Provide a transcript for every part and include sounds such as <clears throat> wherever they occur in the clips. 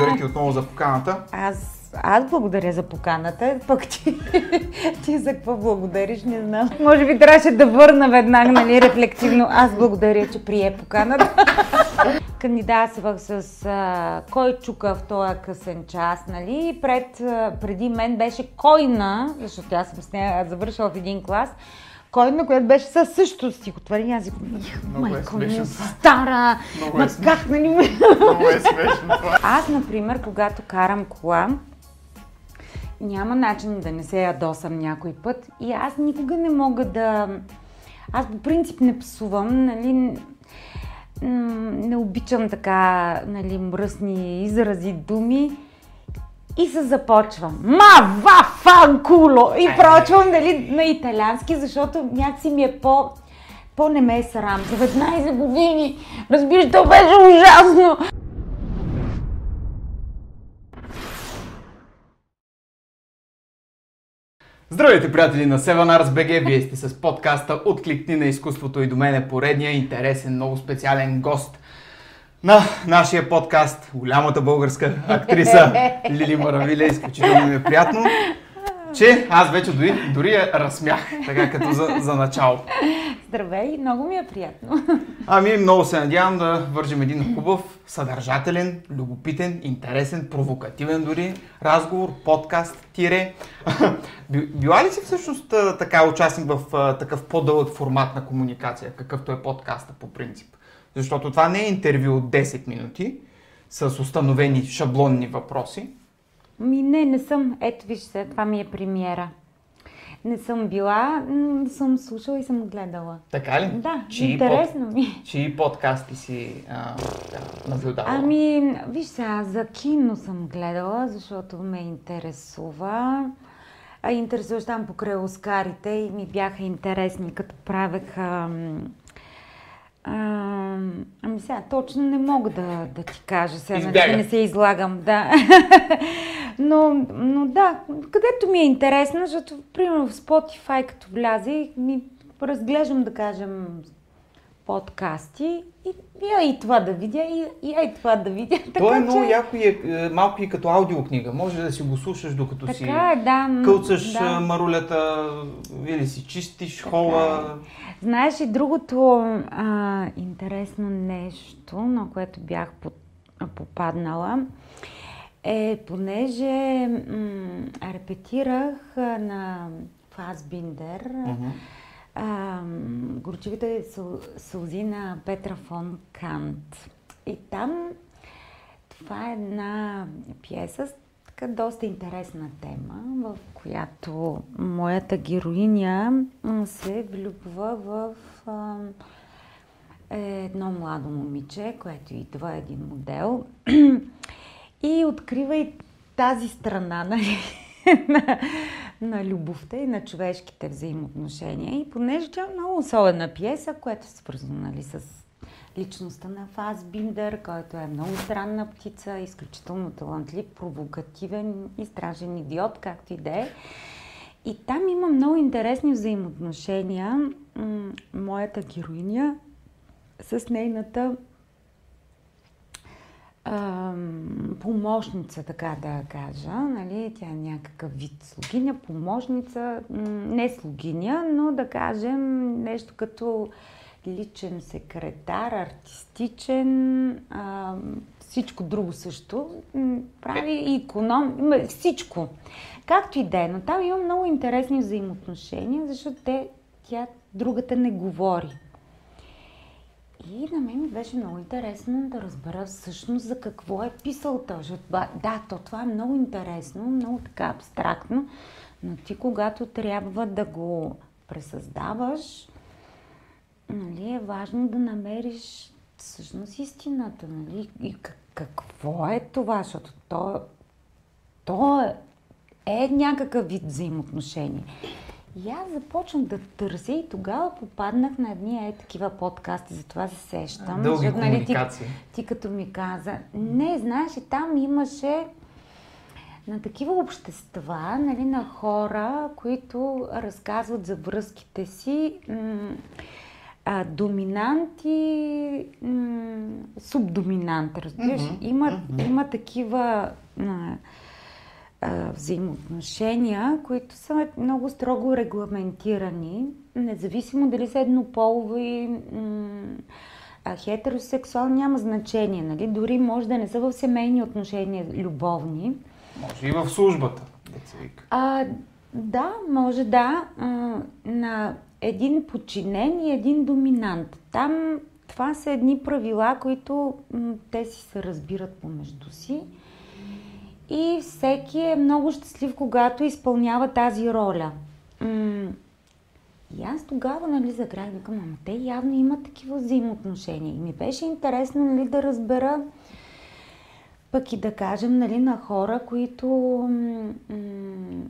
Благодаря ти отново за поканата. Аз аз благодаря за поканата, пък ти, <laughs> ти за какво благодариш, не знам. Може би трябваше да върна веднага, нали, рефлективно. Аз благодаря, че прие поканата. <laughs> Кандидатствах с а, кой чука в този късен час, нали? Пред, а, преди мен беше Койна, защото аз съм с нея завършила в един клас. Койна, която беше със същото стихотворение. Аз викам, майко ми, стара, ма как, нали? Много е смешно това. Аз, например, когато карам кола, няма начин да не се ядосам някой път и аз никога не мога да... Аз по принцип не псувам, нали, не обичам така, нали, мръсни изрази, думи и се започвам. Ма, ва, фан, куло! И прочвам, нали, на италиански, защото някакси ми е по... По не ме е срам. 19 години! Разбираш, то беше ужасно! Здравейте, приятели на Seven Arts BG! Вие сте с подкаста Откликни на изкуството и до мен е поредния интересен, много специален гост на нашия подкаст. Голямата българска актриса <laughs> Лили Маравиля. Изключително ми е приятно, че аз вече дори, дори я разсмях, така като за, за начало. Здравей, много ми е приятно. Ами, много се надявам да вържим един хубав, съдържателен, любопитен, интересен, провокативен дори разговор, подкаст, тире. Била ли си всъщност така участник в такъв по-дълъг формат на комуникация, какъвто е подкаста по принцип? Защото това не е интервю от 10 минути с установени шаблонни въпроси. Ми не, не съм. Ето вижте, това ми е премиера. Не съм била, но съм слушала и съм гледала. Така ли? Да, чии интересно под... ми. Чии подкасти си а, наблюдавала? Ами, виж сега, за кино съм гледала, защото ме интересува. А интересуваш там покрай Оскарите и ми бяха интересни, като правех а, ами сега, точно не мога да, да ти кажа, сега да не се излагам, да. <laughs> но, но да, където ми е интересно, защото, примерно в Spotify, като вляза, ми разглеждам, да кажем, подкасти и, и, и това да видя, и, и, и това да видя. То така, е много че... яко и е, е, малко и като аудиокнига. Може да си го слушаш докато така си е, да, кълцаш да. марулята или си чистиш така хола. Е. Знаеш и другото а, интересно нещо, на което бях под, попаднала, е, понеже м- репетирах на Фасбиндер uh-huh. Горчивите сълзи на Петра фон Кант. И там това е една пиеса с така доста интересна тема, в която моята героиня се влюбва в а, едно младо момиче, което идва един модел <clears throat> и открива и тази страна нали, <laughs> на, на любовта и на човешките взаимоотношения. И понеже тя е много особена пиеса, която е свързана нали, с личността на Фасбиндер, който е много странна птица, изключително талантлив, провокативен и страшен идиот, както и да е. И там има много интересни взаимоотношения. моята героиня с нейната помощница, така да кажа. Нали? Тя е някакъв вид слугиня, помощница, не слугиня, но да кажем нещо като личен секретар, артистичен, а, всичко друго също. Прави и економ, всичко. Както и да е, но там има много интересни взаимоотношения, защото те, тя другата не говори. И на мен ми беше много интересно да разбера всъщност за какво е писал този. Да, то това е много интересно, много така абстрактно, но ти когато трябва да го пресъздаваш, нали, е важно да намериш всъщност истината. Нали? И какво е това? Защото то, то е някакъв вид взаимоотношение. И аз започнах да търся и тогава попаднах на едни е такива подкасти, затова се сещам. Дълги защото, нали, ти, ти като ми каза, не, знаеш, и там имаше на такива общества, нали, на хора, които разказват за връзките си. М- а, доминант и м- субдоминант, разбираш? Мгм, Има, мгм. има такива а, а, взаимоотношения, които са много строго регламентирани, независимо дали са еднополови, м- а, хетеросексуални, няма значение, нали? Дори може да не са в семейни отношения, любовни. Може и в службата, да се вика. А, да, може да. А, на един подчинен и един доминант. Там това са едни правила, които м, те си се разбират помежду си. И всеки е много щастлив, когато изпълнява тази роля. М, и аз тогава, нали, загрях, викам, ама те явно имат такива взаимоотношения. И ми беше интересно, нали, да разбера пък и да кажем, нали, на хора, които м- м-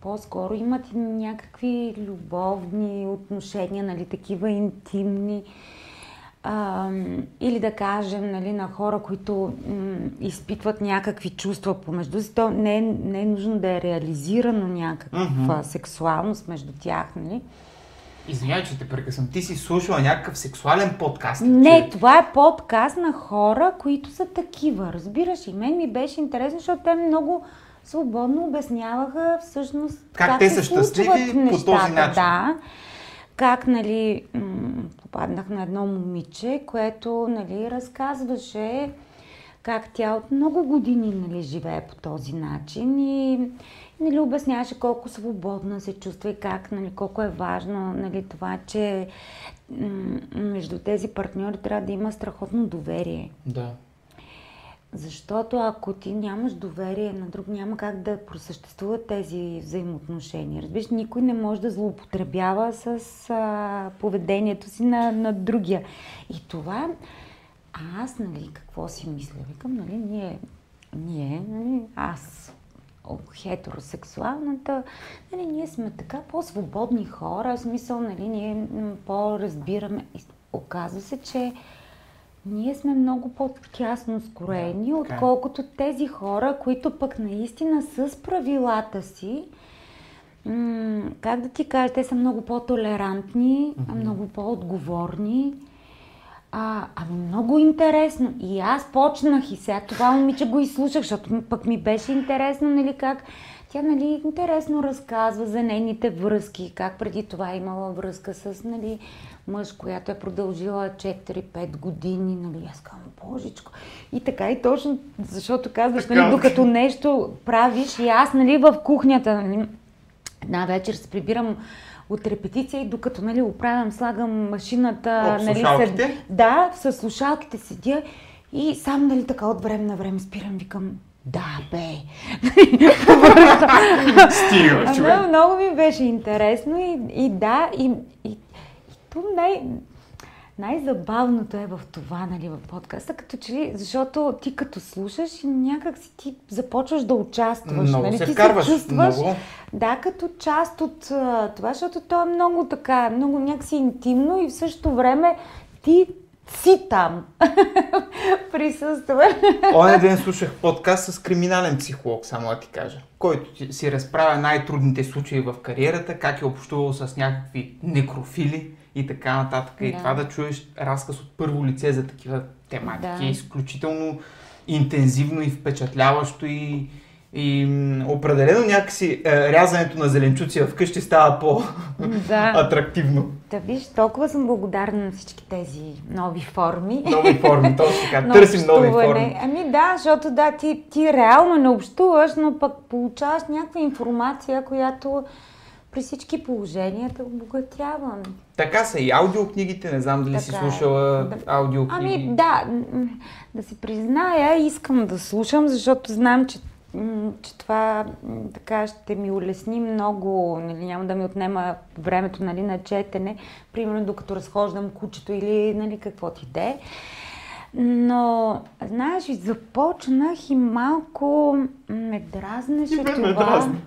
по-скоро имат някакви любовни отношения, нали, такива интимни. А, или да кажем, нали, на хора, които м- изпитват някакви чувства помежду си. То не е, не е нужно да е реализирано някаква Мгм. сексуалност между тях, нали? Извинявай, че те прекъсвам. Ти си слушала някакъв сексуален подкаст. Не, че- това е подкаст на хора, които са такива. Разбираш, и мен ми беше интересно, защото те много свободно обясняваха всъщност Как те са щастливи по този начин. Да. Как, нали, попаднах на едно момиче, което, нали, разказваше как тя от много години, нали, живее по този начин и, нали, обясняваше колко свободна се чувства и как, нали, колко е важно, нали, това, че между тези партньори трябва да има страхотно доверие. Да. Защото ако ти нямаш доверие на друг, няма как да просъществуват тези взаимоотношения. Разбираш, никой не може да злоупотребява с а, поведението си на, на другия. И това, аз, нали, какво си мисля? Викам, нали, ние, ние, нали, аз, хетеросексуалната, нали, ние сме така по-свободни хора, в смисъл, нали, ние по-разбираме. Оказва се, че ние сме много по-тясно скроени, Да, е. отколкото тези хора, които пък наистина с правилата си, м- как да ти кажа, те са много по-толерантни, Мгм. много по-отговорни. А, ами много интересно. И аз почнах и сега това момиче го изслушах, защото пък ми беше интересно, нали, как тя, нали, интересно разказва за нейните връзки, как преди това имала връзка с, нали, мъж, която е продължила 4-5 години, нали, аз казвам, божичко. И така и точно, защото казваш, нали, докато нещо правиш и аз, нали, в кухнята, нали, една вечер се прибирам от репетиция и докато нали, оправям, слагам машината, Об нали, слушалките? да, с слушалките седя и сам нали, така от време на време спирам, викам, да, бе. <laughs> Стига, човек. много, много ми беше интересно и, и да, и, и то най, най-забавното е в това, нали, в подкаста, като че ли, защото ти като слушаш някак си ти започваш да участваш. Много нали? се ти вкарваш, се чувстваш, много. да, като част от това, защото то е много така, много някакси интимно и в същото време ти си там. <laughs> Присъства. Оня ден слушах подкаст с криминален психолог, само да ти кажа, който си разправя най-трудните случаи в кариерата, как е общувал с някакви некрофили и така нататък. И Да. това да чуеш разказ от първо лице за такива тематики Да. е изключително интензивно и впечатляващо и, и определено някакси е, рязането на зеленчуци вкъщи става да. <laughs> по-атрактивно. Да, виж, толкова съм благодарна на всички тези нови форми. Нови форми, <laughs> точно така. Търсим нови форми. Ами да, защото да, ти, ти реално не общуваш, но пък получаваш някаква информация, която при всички положения те обогатява. Така са и аудиокнигите, не знам дали си Така е. слушала Да. аудиокниги. Ами да, да си призная, искам да слушам, защото знам, че, че това така ще ми улесни много, нали, няма да ми отнема времето нали, на четене, примерно докато разхождам кучето или нали, какво ти де. Но, знаеш, и започнах и малко ме дразнеше това. ме дразни.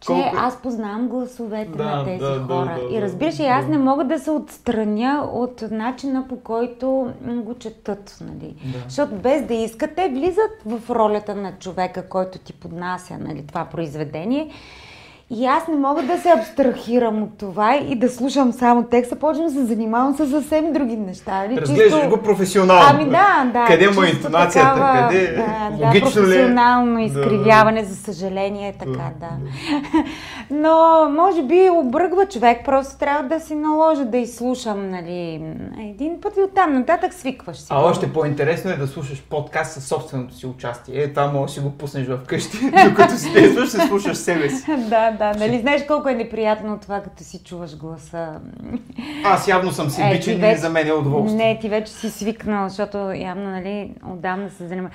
Че Колко- аз познавам гласовете Да, на тези да, да, хора. да, и да, разбираш, да, аз да. не мога да се отстраня от начина по който го четат. Нали? Да. Защото без да искат, те влизат в ролята на човека, който ти поднася нали, това произведение. И аз не мога да се абстрахирам от това и да слушам само текста, почвам да се занимавам с съвсем други неща. Нали? Разглеждаш Чисто- го професионално. Ами да, да. Къде му е интонацията, такава, къде да, логично ли е? професионално Да, изкривяване, за съжаление, така, да. Но, може би, обръгва човек, просто трябва да си наложа да изслушам, нали, един път и оттам нататък свикваш си. А още по-интересно е да слушаш подкаст със собственото си участие. Е, това може да си го пуснеш вкъщи, <laughs> докато си действаш, се слушаш себе си. Да, да, нали знаеш колко е неприятно това, като си чуваш гласа. Аз явно съм си Е, бичен ти и вече- за мен е удоволствие. Не, ти вече си свикнал, защото явно, нали, отдавна се занимава.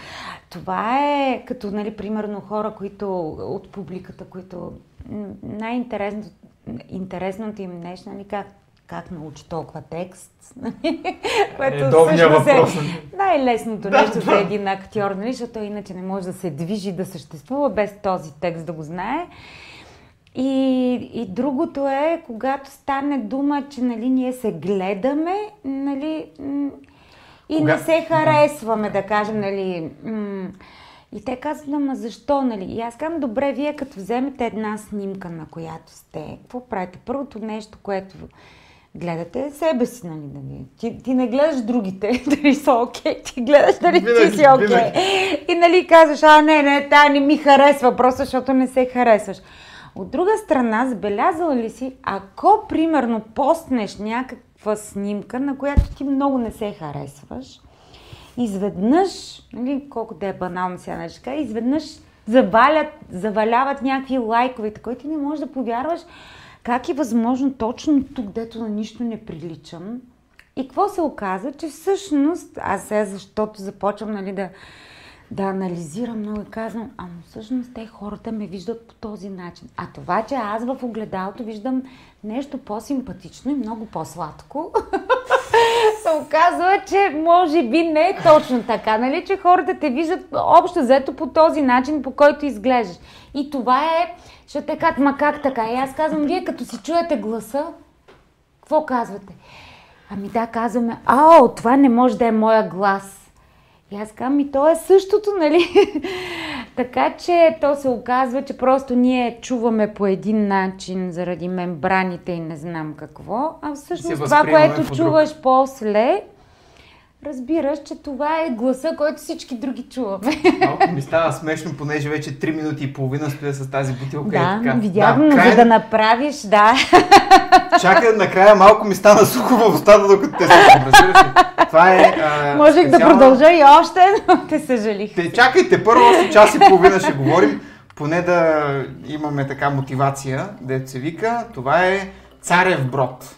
Това е като, нали, примерно хора, които от публиката, които най-интересното интересното им нещо, нали, как, как научи толкова текст, нали, <laughs> което Редовният всъщност е най-лесното <laughs> Да, нещо за да. един актьор, нали, защото иначе не може да се движи, да съществува без този текст да го знае. И, и другото е, когато стане дума, че нали, ние се гледаме, нали, и Кога- не се харесваме, да кажем, нали. м, И те казват, ама защо, нали? И аз казвам, добре, вие като вземете една снимка, на която сте, какво правите? Първото нещо, което гледате е себе си, нали? Ти, ти не гледаш другите, <laughs> дали са окей, ти гледаш дали Винаги, ти си окей. винаги. И нали казваш, а не, не, тая не ми харесва, просто защото не се харесваш. От друга страна, забелязала ли си, ако примерно постнеш някаква снимка, на която ти много не се харесваш, изведнъж, нали, колко да е банално сега нещо, кажа, изведнъж завалят, заваляват някакви лайкове, ти не можеш да повярваш как е възможно точно тук, дето на нищо не приличам. И какво се оказа, че всъщност, аз сега защото започвам нали, да, да анализирам много и казвам, ама всъщност те хората ме виждат по този начин. А това, че аз в огледалото виждам нещо по-симпатично и много по-сладко, <laughs> се оказва, че може би не е точно така, нали, че хората те виждат общо взето по този начин, по който изглеждаш. И това е, защото те казват, ма как така? И аз казвам, вие като си чуете гласа, какво казвате? Ами да, казваме, ао, това не може да е моя глас. И аз казвам, и то е същото, нали? <laughs> така че то се оказва, че просто ние чуваме по един начин заради мембраните и не знам какво, а всъщност това, което по чуваш после, разбираш, че това е гласа, който всички други чуваме. Малко ми става смешно, понеже вече 3 минути и половина стоя с тази бутилка и да, така. видях, но край- за да направиш, да. Чакай, накрая малко ми стана сухо в устата, докато те слушам, разбираш ли? Това е а, Можех да специална- продължа и още, но те съжалих. Те, чакайте, първо още час и половина ще говорим, поне да имаме така мотивация, дето се вика. Това е царев брод.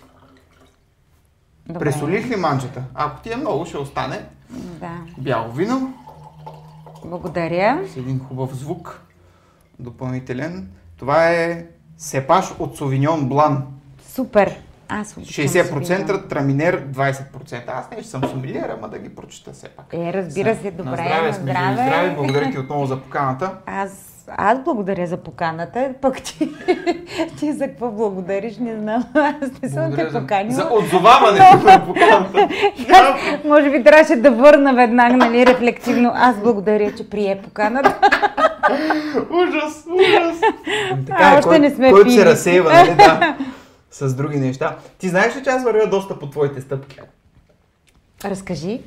Добре. Пресолих ли манджата? Ако ти е много, ще остане Да, бяло вино благодаря. с един хубав звук, допълнителен. Това е сепаш от Совиньон Блан. Супер. Аз обичам 60%, Совиньон. траминер 20%. Аз не съм сомелиер, ама да ги прочета все пак. Е, разбира се, На добре, здраве на здраве. живи и здраве. Благодаря ти <laughs> отново за поканата. Аз, аз благодаря за поканата, пък ти, <laughs> ти за какво благодариш, не знам. Аз не съм Благодаря те поканила. за отзоваването на поканата. Аз, може би трябваше да върна веднага, нали, рефлективно. Аз благодаря, че прие поканата. <laughs> ужас, ужас. А, още кой- не сме Който се разсейва, нали, да, <laughs> с други неща. Ти знаеш ли, че аз вървя доста по твоите стъпки? Разкажи.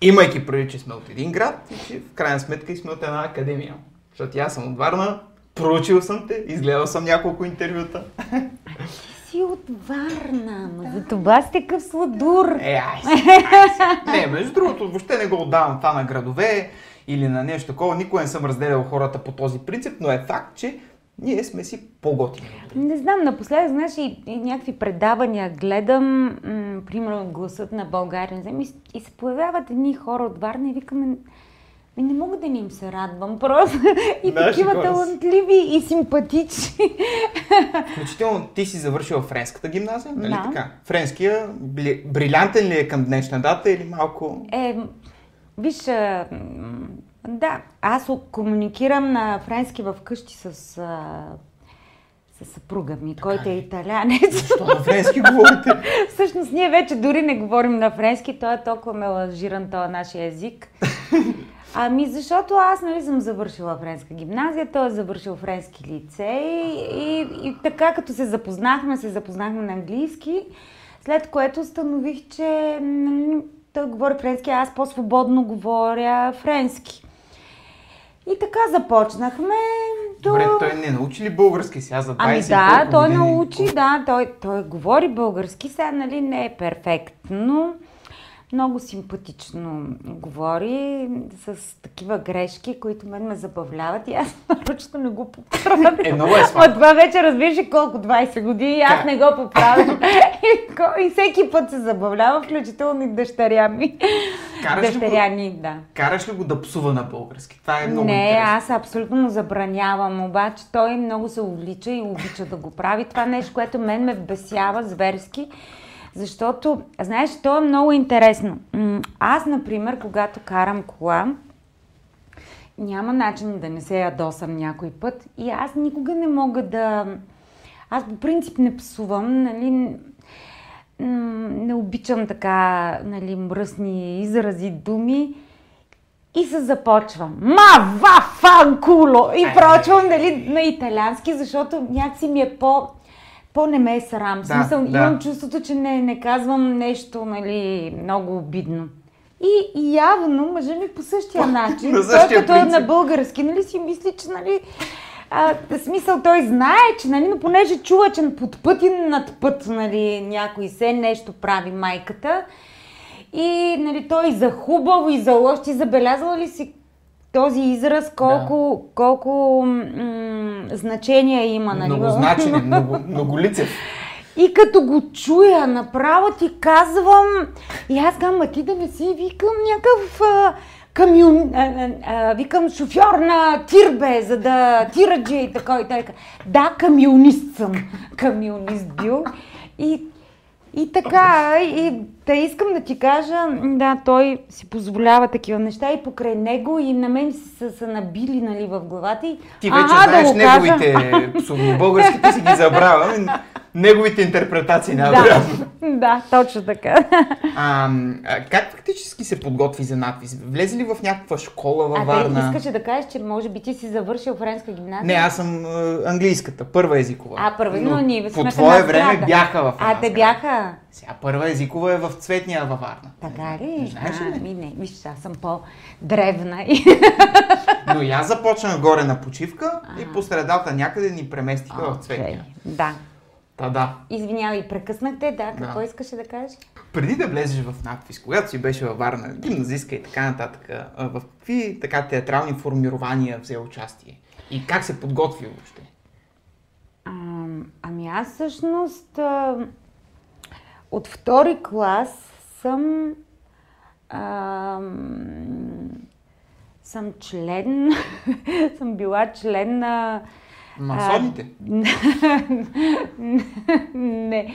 Имайки преди, че сме от един град и че в крайна сметка и сме от една академия. Защото аз съм от Варна, проучил съм те, изгледал съм няколко интервюта. Си от Варна, ма за това сте такъв сладур. Е, ай си, ай си. Не, между другото, въобще не го отдавам това на градове или на нещо такова. Никога не съм разделял хората по този принцип, но е факт, че ние сме си по-готини. Не знам, напоследък, знаеш, и, и някакви предавания гледам, м- примерно гласът на България, не знам, и, с- и се появяват едни хора от Варна и викаме, ми не мога да не им се радвам просто. <laughs> И Наши такива талантливи и симпатични. <laughs> Включително ти си завършила френската гимназия, нали Да. така? Френския бли- брилянтен ли е към днешна дата или малко... Е, виж, да, аз комуникирам на френски в къщи с, а, с съпруга ми, който е италянец. Защо на френски говорите? <laughs> Всъщност ние вече дори не говорим на френски, той е толкова мелажиран, този нашия език. Ами защото аз нали съм завършила френска гимназия, той е завършил френски лицей и, и така като се запознахме, се запознахме на английски, след което установих, че нали, той говори френски, аз по-свободно говоря френски. И така започнахме. Добре, той не научи ли български сега за 20 Ами да, той научи, да, той, той говори български, сега нали не е перфектно много симпатично говори, с такива грешки, които мен ме забавляват и аз <laughs> нарочно не го поправям. Е, много е От това вече разбираш колко 20 години, аз не го поправям. <laughs> и, и всеки път се забавлява, включително и дъщеря ми. Караш дъщеря ли го, ни, да. Караш ли го да псува на български? Това е много Не, интересно. аз абсолютно му забранявам, обаче той много се увлича и обича да го прави. Това нещо, което мен ме вбесява зверски. Защото, знаеш, то е много интересно. Аз, например, когато карам кола, няма начин да не се ядосам някой път и аз никога не мога да... Аз по принцип не псувам, нали, не обичам така, нали, мръсни изрази, думи и се започва. Ма, ва, фан, куло! И прочвам, нали, на италиански, защото някакси ми е по по-не ме е срам. Да, смисъл, да. имам чувството, че не, не казвам нещо, нали, много обидно. И, и явно мъжа ми по същия <laughs> начин, На той като е на принцип. български, нали, си мисли, че, нали, а, смисъл, той знае, че, нали, но понеже чува, че под път и над път, нали, някой се нещо прави майката. И, нали, той за хубаво, и за лошо. Ти забелязала ли си този израз, колко, колко м- значение има, нали? Многозначен, е, <laughs> много, многолицев. И като го чуя, направо ти казвам, и аз казвам, ма ти да не си викам някакъв а, камион, а, а, а, викам шофьор на тирбе, за да тираджи и така и така. Да, камионист съм. Камионист бил. И, и така, и да искам да ти кажа, да, той си позволява такива неща и покрай него и на мен са, са набили нали, в главата. И, Ти вече ага, знаеш да го кажа. неговите псовни българските си ги забравя. Неговите интерпретации Да, най-вероятно. да, точно така. А, а, как фактически се подготви за надпис? Влезе ли в някаква школа във А Варна? те искаше да кажеш, че може би ти си завършил френска гимназия? Не, аз съм а, английската, първа езикова. А, първа, но ние По сме в твое време бяха в една А, те бяха. Сега първа езикова е в Цветния във Варна. Така Не ли? Знаеш ли? а, ми не, виж, аз съм по-древна. Но и аз започнах горе на почивка и по средата някъде ни преместиха в Цветния. Да. Та да. Извинявай, прекъснахте. Да, какво Да. искаше да кажеш? Преди да влезеш в надпис, когато си беше във Варна, гимназистка и така нататък, а, в какви така театрални формирования взе участие? И как се подготви въобще? А, ами аз всъщност а, от втори клас съм а, съм член, <laughs> съм била член на Масоните? <laughs> не,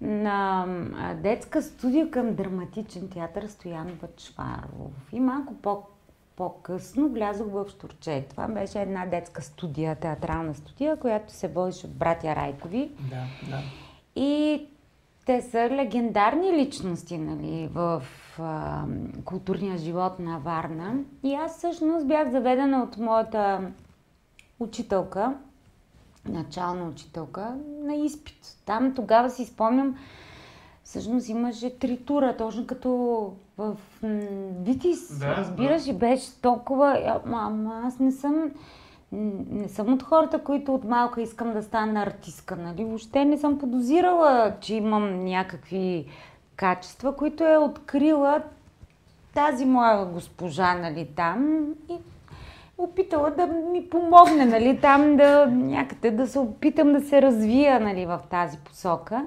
на детска студия към драматичен театър Стоян Бъчваров. И малко по, по-късно влязох в Штурче. Това беше една детска студия, театрална студия, която се водеше от братя Райкови. Да, да. И те са легендарни личности нали, в а, културния живот на Варна. И аз всъщност бях заведена от моята учителка, начална учителка, на изпит. Там тогава си спомням, всъщност имаше три тура, точно като в м, Витис, Да, разбираш, и беше толкова... Ама аз не съм... Не съм от хората, които от малка искам да стана артистка, нали? Въобще не съм подозирала, че имам някакви качества, които е открила тази моя госпожа, нали, там и опитала да ми помогне, нали, там да някъде да се опитам да се развия, нали, в тази посока.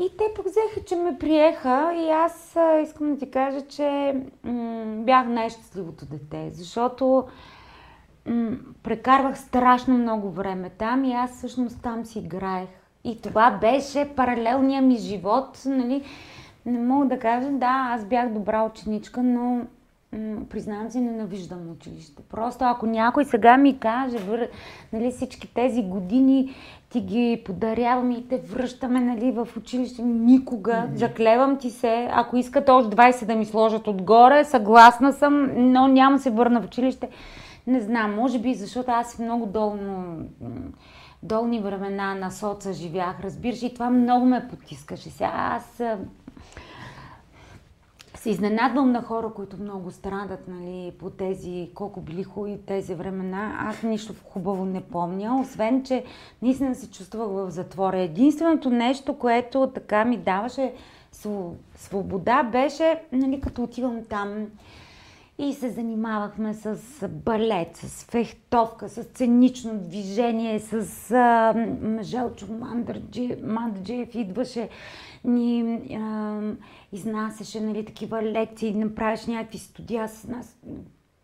И те пък взеха, че ме приеха и аз искам да ти кажа, че м- бях най-щастливото дете, защото м- прекарвах страшно много време там и аз всъщност там си играех. И това беше паралелния ми живот, нали. Не мога да кажа, да, аз бях добра ученичка, но признавам си, ненавиждам училище. Просто ако някой сега ми каже, вър... нали, всички тези години ти ги подарявам и те връщаме нали, в училище, никога, mm-hmm. заклевам ти се, ако искат още 20 да ми сложат отгоре, съгласна съм, но няма се върна в училище. Не знам, може би, защото аз много долно долни времена на соца живях, разбираш, и това много ме потискаше. Сега аз се изненадвам на хора, които много страдат нали, по тези, колко били хубави тези времена. Аз нищо хубаво не помня, освен, че наистина се чувствах в затвора. Единственото нещо, което така ми даваше свобода, беше, нали, като отивам там и се занимавахме с балет, с фехтовка, с сценично движение, с а, Желчо Мандаджиев идваше ни а, изнасяше нали, такива лекции, направиш някакви студия с нас.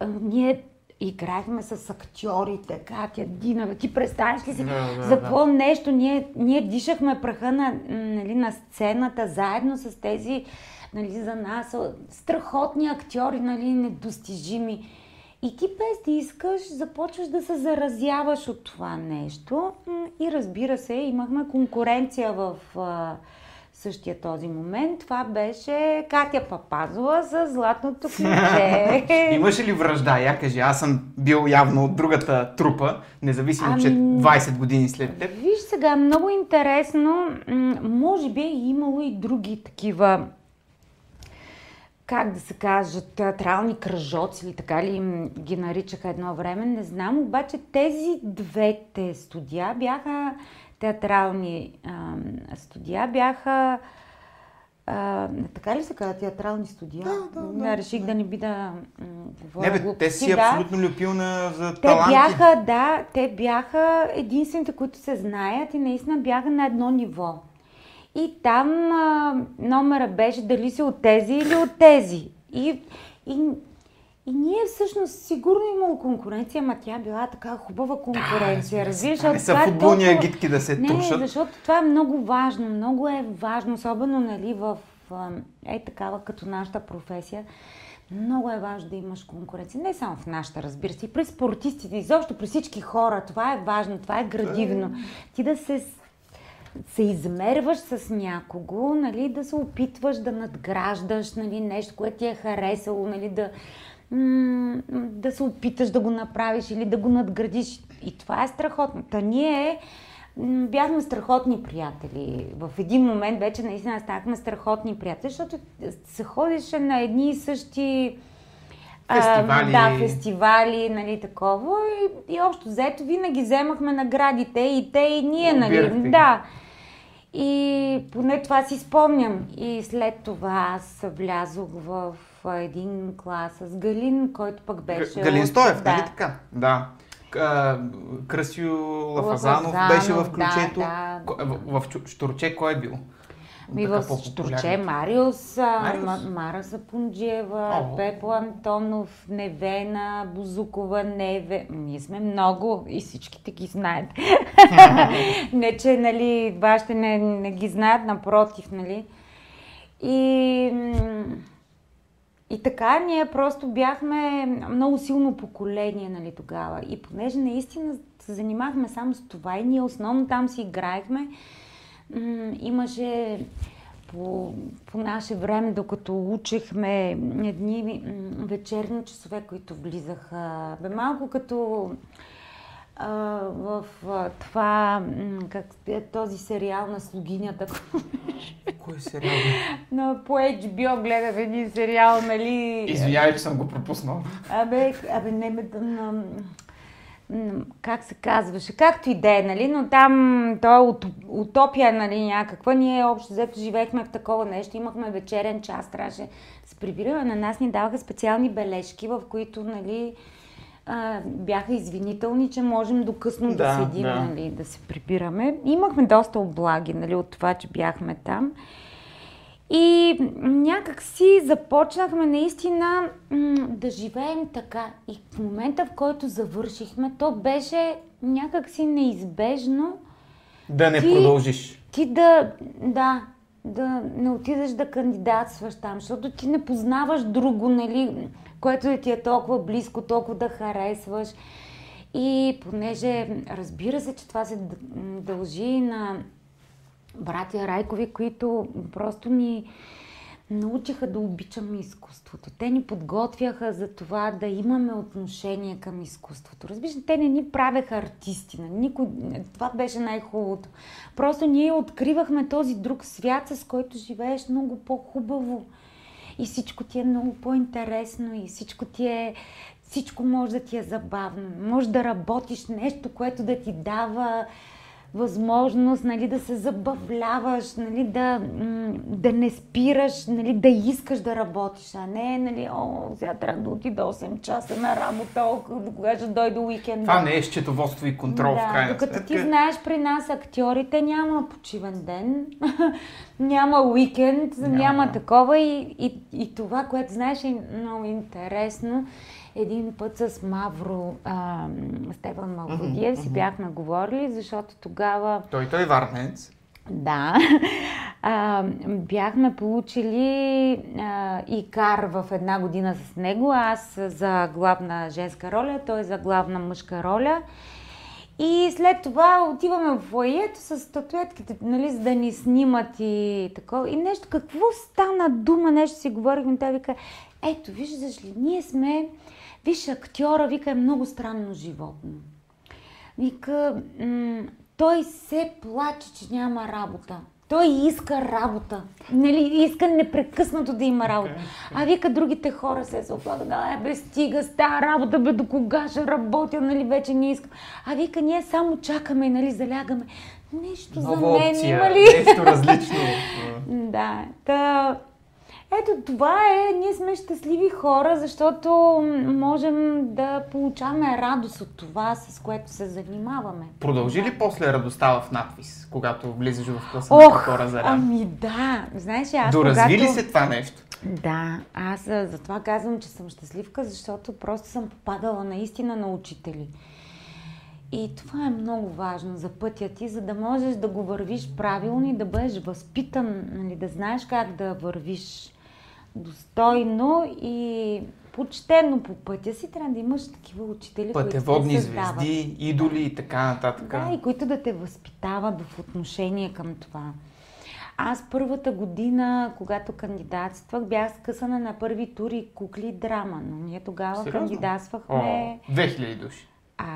А, ние играхме с актьорите, Катя Динава. Ти представяш ли си да, да, за какво да. нещо? Ние, ние дишахме праха на, нали, на сцената заедно с тези нали, за нас страхотни актьори, нали, недостижими. И ти без да искаш, започваш да се заразяваш от това нещо. И разбира се, имахме конкуренция в същия този момент. Това беше Катя Папазова за Златното ключе. <laughs> Имаше ли връжда? Я кажи, аз съм бил явно от другата трупа, независимо, ами... че 20 години след теб. Виж сега, много интересно, може би е имало и други такива как да се кажат, театрални кръжоци или така ли им ги наричаха едно време, не знам, обаче тези двете студия бяха театрални а, студия бяха а, така ли се казва? Театрални студия? Да, да, да. да реших да. да не би да говоря Не, бе, те си да. абсолютно люпилна за те таланти. бяха, да, те бяха единствените, които се знаят и наистина бяха на едно ниво. И там а, номера беше дали си от тези или от тези. И, и и ние всъщност сигурно имало конкуренция, ама тя била така хубава конкуренция. Да, Разбираш, не са футболни толкова... агитки да се не, тушат. защото това е много важно. Много е важно, особено нали, в е такава като нашата професия. Много е важно да имаш конкуренция. Не само в нашата, разбира се, и при спортистите, изобщо при всички хора. Това е важно, това е градивно. Ти да се се измерваш с някого, нали, да се опитваш да надграждаш нали, нещо, което ти е харесало, нали, да, да се опиташ да го направиш или да го надградиш. И това е страхотно. Та ние бяхме страхотни приятели. В един момент вече наистина станахме страхотни приятели, защото се ходеше на едни и същи фестивали. А, да, фестивали, нали, такова. И, и общо взето винаги вземахме наградите и те и ние, нали. Да. И поне това си спомням. И след това аз влязох в един клас с Галин, който пък беше... Галин Стоев, да. нали така? Да. Красио Лафазанов беше в ключето. Да, да. В, в Штурче кой е бил? Ми в Штурче Мариус, Мариус? Мара Сапунджиева, Пепо Антонов, Невена, Бузукова, Неве. Ние сме много и всичките ги знаят. <laughs> не, че нали, вашите не, не ги знаят, напротив, нали. И и така ние просто бяхме много силно поколение нали, тогава. И понеже наистина се занимахме само с това и ние основно там си играехме, м- имаше по, по наше време, докато учехме едни вечерни часове, които влизаха. Бе малко като в това, как е този сериал на слугинята. <laughs> Кой сериал? Но по HBO гледах един сериал, нали... Извинявай, че съм го пропуснал. Абе, абе не ме... На, как се казваше, както и да е, нали, но там то е утопия, нали, някаква. Ние общо взето живеехме в такова нещо, имахме вечерен час, трябваше се прибираме. На нас ни даваха специални бележки, в които, нали, а, бяха извинителни, че можем до късно да, да седим, да. Нали, да се прибираме. Имахме доста облаги нали, от това, че бяхме там. И някак си започнахме наистина да живеем така. И в момента, в който завършихме, то беше някак си неизбежно. Да не ти, продължиш. Ти да, да, да не отидеш да кандидатстваш там, защото ти не познаваш друго, нали? което да ти е толкова близко, толкова да харесваш. И понеже разбира се, че това се дължи на братя Райкови, които просто ни научиха да обичаме изкуството. Те ни подготвяха за това да имаме отношение към изкуството. Разбираш, те не ни правеха артисти. Никой... Това беше най-хубавото. Просто ние откривахме този друг свят, с който живееш много по-хубаво. И всичко ти е много по-интересно и всичко ти е всичко може да ти е забавно. Може да работиш нещо, което да ти дава възможност нали, да се забавляваш, нали, да, да не спираш, нали, да искаш да работиш, а не, нали, о, сега трябва да отида 8 часа на работа, до кога ще дойде уикенд. Това не е счетоводство и контрол да, в крайна докато сметка. ти знаеш при нас актьорите няма почивен ден, <laughs> няма уикенд, няма, няма такова и, и, и това, което знаеш е много интересно един път с Мавро, а, Стефан Мавродиев mm-hmm. си бяхме говорили, защото тогава... Той той е варнец. Да. А, бяхме получили а, Икар в една година с него, аз за главна женска роля, той за главна мъжка роля. И след това отиваме в фойето с статуетките, нали, за да ни снимат и такова. И нещо, какво стана дума, нещо си говорихме, той вика, ето, виждаш ли, ние сме Виж, актьора, вика, е много странно животно. Вика, м- той се плаче, че няма работа. Той иска работа. Нали, иска непрекъснато да има работа. Okay. А вика другите хора се се оплагат. Ай, бе, стига с тази работа, бе, до кога ще работя, нали, вече не искам. А вика, ние само чакаме, нали, залягаме. Нещо Нова за мен опция, има ли? Нещо различно. <laughs> да. Та, ето това е, ние сме щастливи хора, защото можем да получаваме радост от това, с което се занимаваме. Продължи ли после радостта в надвис, когато влизаш в класа на хора за Ами да, знаеш, аз Доразви когато... ли се това нещо? Да, аз затова казвам, че съм щастливка, защото просто съм попадала наистина на учители. И това е много важно за пътя ти, за да можеш да го вървиш правилно и да бъдеш възпитан, нали, да знаеш как да вървиш достойно и почтено по пътя си, трябва да имаш такива учители, Пътеводни които те звезди, идоли и така нататък. Да, и които да те възпитават в отношение към това. Аз първата година, когато кандидатствах, бях скъсана на първи тури кукли драма, но ние тогава Сериозно? кандидатствахме... О, 2000 души. А,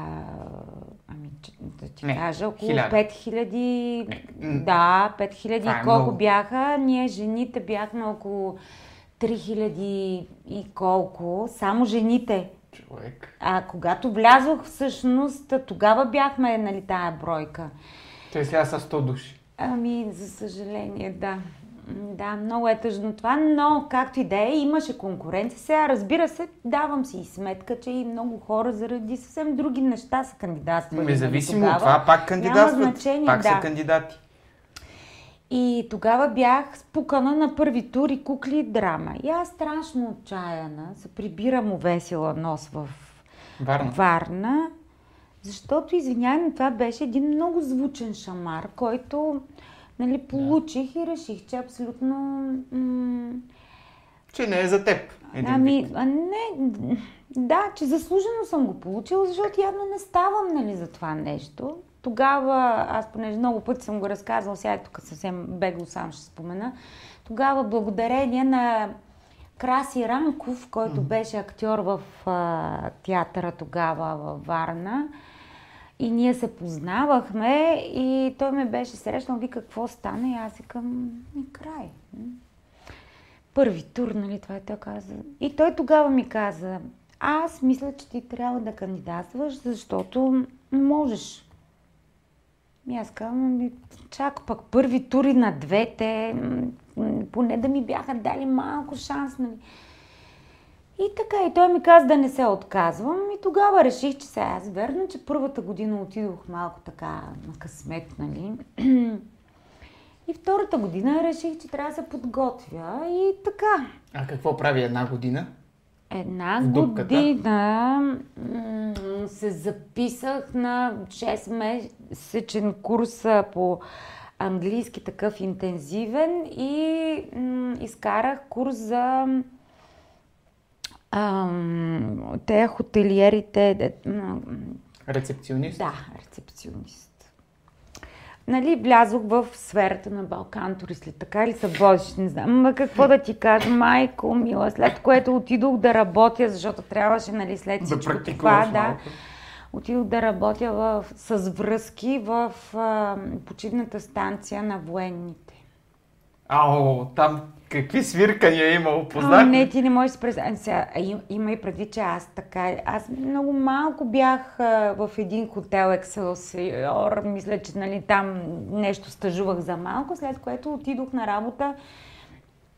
ами, да ти Не, кажа, около хиляда. 5000... Не. Да, 5000 Това е колко бяха. Ние жените бяхме около 3000 и колко. Само жените. Човек. А когато влязох всъщност, тогава бяхме нали, тая бройка. Те сега са 100 души. Ами, за съжаление, да. Да, много е тъжно това, но както и да е, имаше конкуренция. Сега, разбира се, давам си и сметка, че и много хора заради съвсем други неща са кандидатствали. нали, Независимо тогава. от това, пак кандидатстват. Няма значение, пак да. са кандидати. И тогава бях спукана на първи тур и кукли и драма. И аз страшно отчаяна се прибирам увесила нос в Варна. Варна, защото, извинявай, но това беше един много звучен шамар, който нали, получих и реших, че абсолютно... М- Че не е за теб. Един ами, а не, да, че заслужено съм го получила, защото явно не ставам нали, за това нещо. Тогава, аз понеже много пъти съм го разказвала, сега е тук съвсем бегло сам ще спомена, тогава благодарение на Краси Ранков, който беше актьор в а, театъра тогава във Варна, и ние се познавахме и той ме беше срещнал, вика какво стана и аз викам, и край. Първи тур, нали, това и той каза. И той тогава ми каза, аз мисля, че ти трябва да кандидатстваш, защото можеш. И аз казвам, чак пък първи тури на двете, поне да ми бяха дали малко шанс, нали. И така, и той ми каза да не се отказвам. И тогава реших, че сега аз верно, че първата година отидох малко така на късмет, нали. <clears throat> И втората година реших, че трябва да се подготвя и така. А какво прави една година? Една дупката? година м, се записах на 6-месечен курс а, по английски такъв интензивен и м, изкарах курс за ам, те хотелиерите... де- м, Рецепционист? Да, рецепционист. Нали, влязох в сферата на Балкан турист ли, така ли се водиш, не знам. Ма какво да ти кажа, майко мила, след което отидох да работя, защото трябваше, нали, след Да всичко това, практикуваш да, малко. отидох да работя в, с връзки в а, почивната станция на военните. Ао, там какви свиркания е имало, А, познах. не, ти не можеш да представиш. Сега, а, им- има и предвид, че аз така... Аз много малко бях а, в един хотел Excelsior. Мисля, че нали, там нещо стъжувах за малко, след което отидох на работа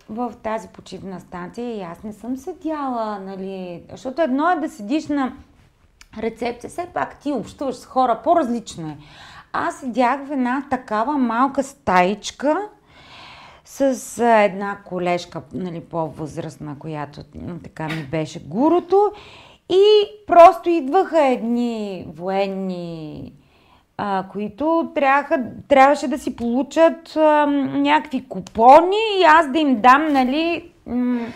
в тази почивна станция и аз не съм седяла, нали... Защото едно е да седиш на рецепция, все пак ти общуваш с хора, по-различно е. Аз седях в една такава малка стаичка, с една колежка, нали, по-възрастна, която така ми беше гурото. И просто идваха едни военни, а, които трябваха, трябваше да си получат а, някакви купони и аз да им дам, нали, м,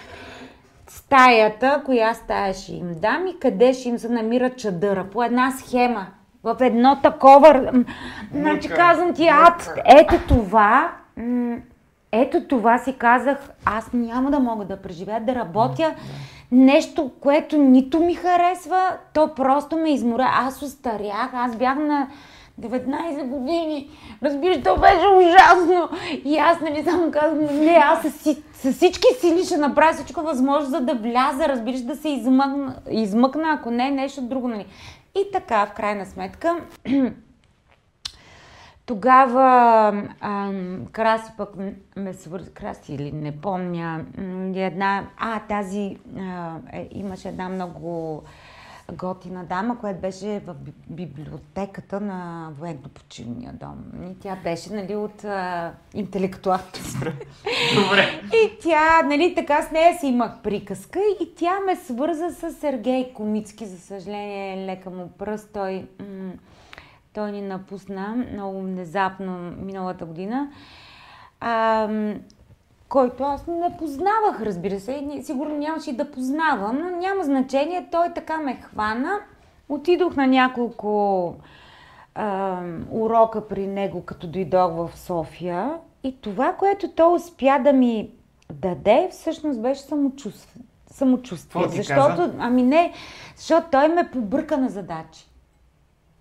стаята, коя стая ще им дам и къде ще им се намира чадъра. По една схема. В едно такова... Значи казвам ти, ад, ето това... м, Ето това си казах, аз няма да мога да преживея, да работя нещо, което нито ми харесва, то просто ме изморя. Аз остарях, аз бях на 19 години. Разбираш, то беше ужасно. И аз, нали, само казвам, не, аз с, с всички сили ще направя всичко възможно, за да вляза, разбираш, да се измъкна, измъкна ако не нещо друго, нали. И така, в крайна сметка, <clears throat> тогава ам, Краси пък ме свързи, Краси или не помня, м, една, а тази, а, е, имаше една много готина дама, която беше в би- библиотеката на военно-почивния дом. И тя беше, нали, от а, интелектуалната Добре. и тя, нали, така с нея си имах приказка и тя ме свърза с Сергей Комицки, за съжаление, лека му пръст. Той, м- той ни напусна много внезапно миналата година, а, който аз не познавах, разбира се, и сигурно нямаше и да познавам, но няма значение, той така ме хвана. Отидох на няколко а, урока при него, като дойдох в София. И това, което той успя да ми даде, всъщност беше самочувствие. самочувствие. Защото, каза? ами не, защото той ме побърка на задачи.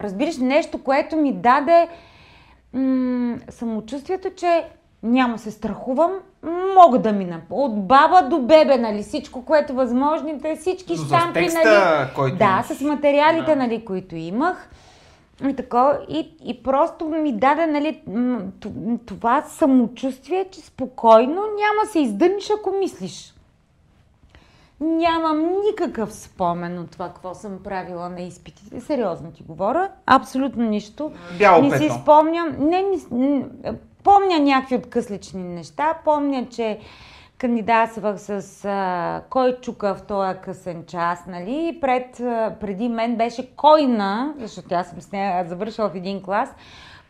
Разбираш, нещо, което ми даде м- самочувствието, че няма се страхувам, мога да мина. От баба до бебе, нали, всичко, което възможните, всички Но с щампи, текста, нали. който да, имаш. с материалите, Да. нали, които имах. И, такова, и, и просто ми даде нали, това самочувствие, че спокойно няма се издъниш, ако мислиш. Нямам никакъв спомен от това, какво съм правила на изпитите. Сериозно ти говоря. Абсолютно нищо. Бяло не си спомням. Не, не, помня някакви откъслични неща. Помня, че кандидатствах с а, кой чука в този късен час, нали? Пред, а, преди мен беше Койна, защото аз съм с нея завършила в един клас,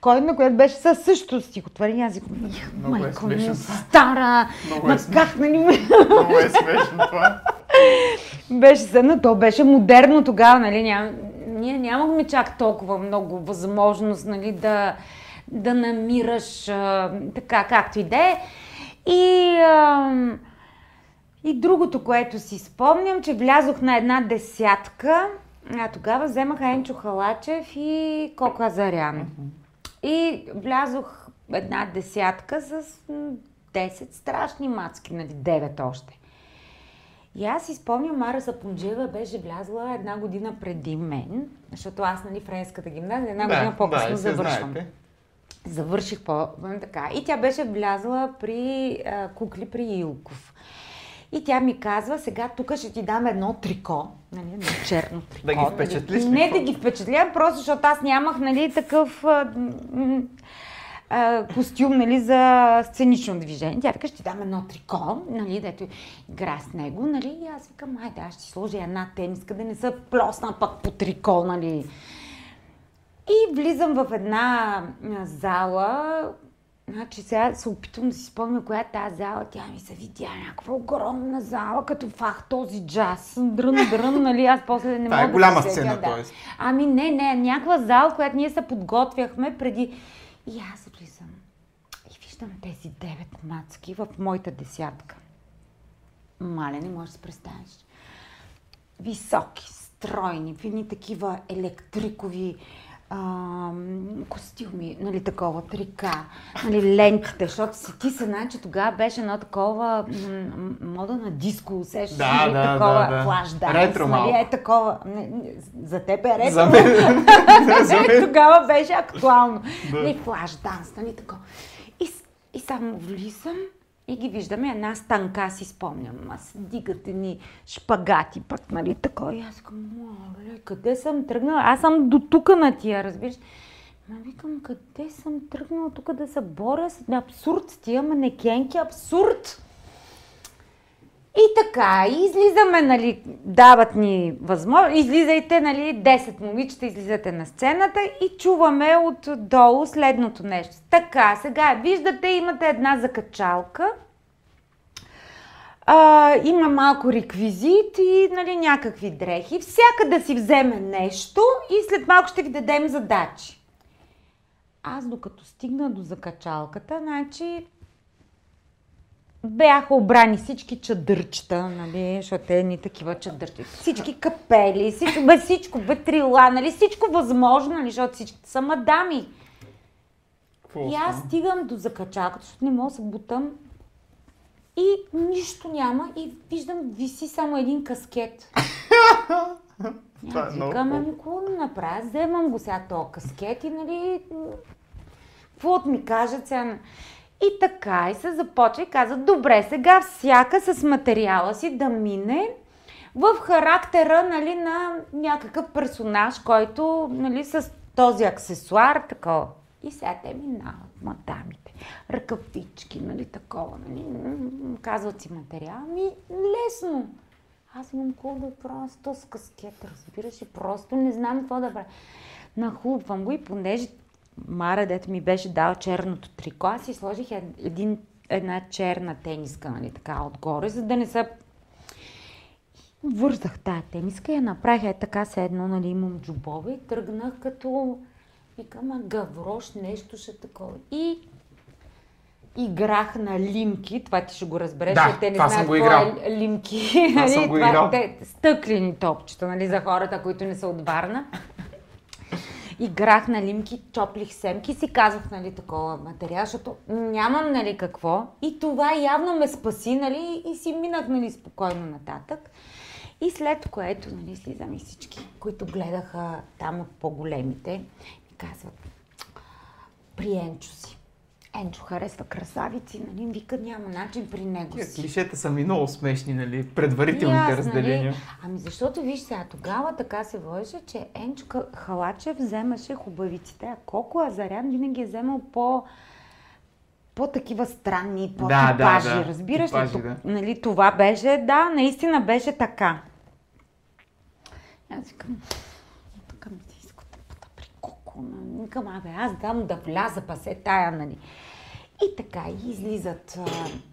Койна, която беше със същото стихотворение. Аз викам, «Их, Много е майко ми, смешно. стара, Много ма е как, нали, Много е смешно това. Беше съдна, то беше модерно тогава, нали, ням, ние нямахме чак толкова много възможност, нали, да, да намираш а, така, както и да е. И, а, и другото, което си спомням, че влязох на една десятка, а тогава вземаха Енчо Халачев и Коко Азарян. И влязох една десятка с м, 10 страшни мацки, нали, 9 още. И аз си спомням, Мара Сапунджева беше влязла една година преди мен, защото аз, нали, френската гимназия, една година по-късно да, завършвам. знаете. Завърших по така. И тя беше влязла при а, кукли при Илков. И тя ми казва, сега тук ще ти дам едно трико, нали, едно черно трико. Да ги нали. впечатлиш ли, Не да ги впечатлявам, просто защото аз нямах, нали, такъв а, м, а, костюм, нали, за сценично движение. Тя вика, ще дам едно трико, нали, дето игра с него, нали, и аз викам, айде, аз ще сложа една тениска, да не се плосна пък по трико, нали. И влизам в една зала, Значи сега се опитвам да си спомня коя е тази зала. Тя ми се видя някаква огромна зала, като фах този джаз. Дрън, дрън, нали? Аз после не <laughs> мога е голяма да сцена, да. т.е. Ами не, не, някаква зала, която ние се подготвяхме преди. И аз виждам тези девет мацки в моята десятка. Мале, не можеш да си представиш. Високи, стройни, в едни такива електрикови ам, костюми, нали, такова, трика, нали, лентите, защото си ти се знае, че тогава беше едно такова м- мода на диско, усещаш, Да, нали, да, такова да, да. флаш данс, Ретро нали, е такова, не, не, за теб е ретро, За мен. <laughs> За мен. <laughs> тогава беше актуално. Да. Нали, флаш данс, нали, такова. И, само влизам и ги виждаме една станка, си спомням. Аз дигате ни шпагати пък, нали, такова. И аз казвам, моле, къде съм тръгнала? Аз съм до тука на тия, разбираш. Ма викам, къде съм тръгнала тук да се боря с абсурд с тия манекенки, абсурд! И така, излизаме, нали, дават ни възможност, излизайте, нали, 10 момичета излизате на сцената и чуваме отдолу следното нещо. Така, сега, виждате, имате една закачалка, а, има малко реквизит и нали, някакви дрехи. Всяка да си вземе нещо и след малко ще ви дадем задачи. Аз докато стигна до закачалката, значи бяха обрани всички чадърчета, нали, защото е ни такива чадърчета. Всички капели, всичко, бе, всичко, бе, трила, нали, всичко възможно, нали, защото всички са мадами. Какво И аз стигам до закачалката, защото не мога да се бутам. И нищо няма и виждам, виси само един каскет. <laughs> Това е викам, ами какво да направя? Вземам го сега този каскет и нали... Какво ми кажат сега? И така и се започва и каза, добре, сега всяка с материала си да мине в характера нали, на някакъв персонаж, който нали, с този аксесуар, такова. И сега те минават, мадамите, ръкавички, нали, такова, нали, казват си материал, ми лесно. Аз имам да правя с този каскет, разбираш, и просто не знам какво да правя. Нахлупвам го и понеже Мара, дето ми беше дал черното трико, аз си сложих ед- един, една черна тениска, нали, така отгоре, за да не са Вързах тая тениска и я направих е така се едно, нали, имам джубове и тръгнах като, викам, а гаврош, нещо ще такова. И играх на лимки, това ти ще го разбереш, Да, те не знаят какво е лимки. Това съм <laughs> нали, го играл. те, стъклени топчета, нали, за хората, които не са от Варна. Играх на лимки, топлих семки си казах, нали, такова материал, защото нямам, нали, какво. И това явно ме спаси, нали, и си минах, нали, спокойно нататък. И след което, нали, слизам и всички, които гледаха там от по-големите, ми казват, при Енчо си. Енчо харесва красавици, нали, вика, няма начин при него Тия си. клишета са ми много смешни, нали? Предварителните аз, разделения. Нали, ами защото виж сега, тогава така се водеше, че Енчо Халачев вземаше хубавиците, а Коко Азарян винаги е вземал по по-такива странни, Да, да, по-типажи, да. разбираш Типажи, ли? да. Нали, това беше, да, наистина беше така. Аз викам, така ми се иска тъпата при Коко. нали. Викам, абе, аз дам да вляза, пасе тая, нали. И така, и излизат.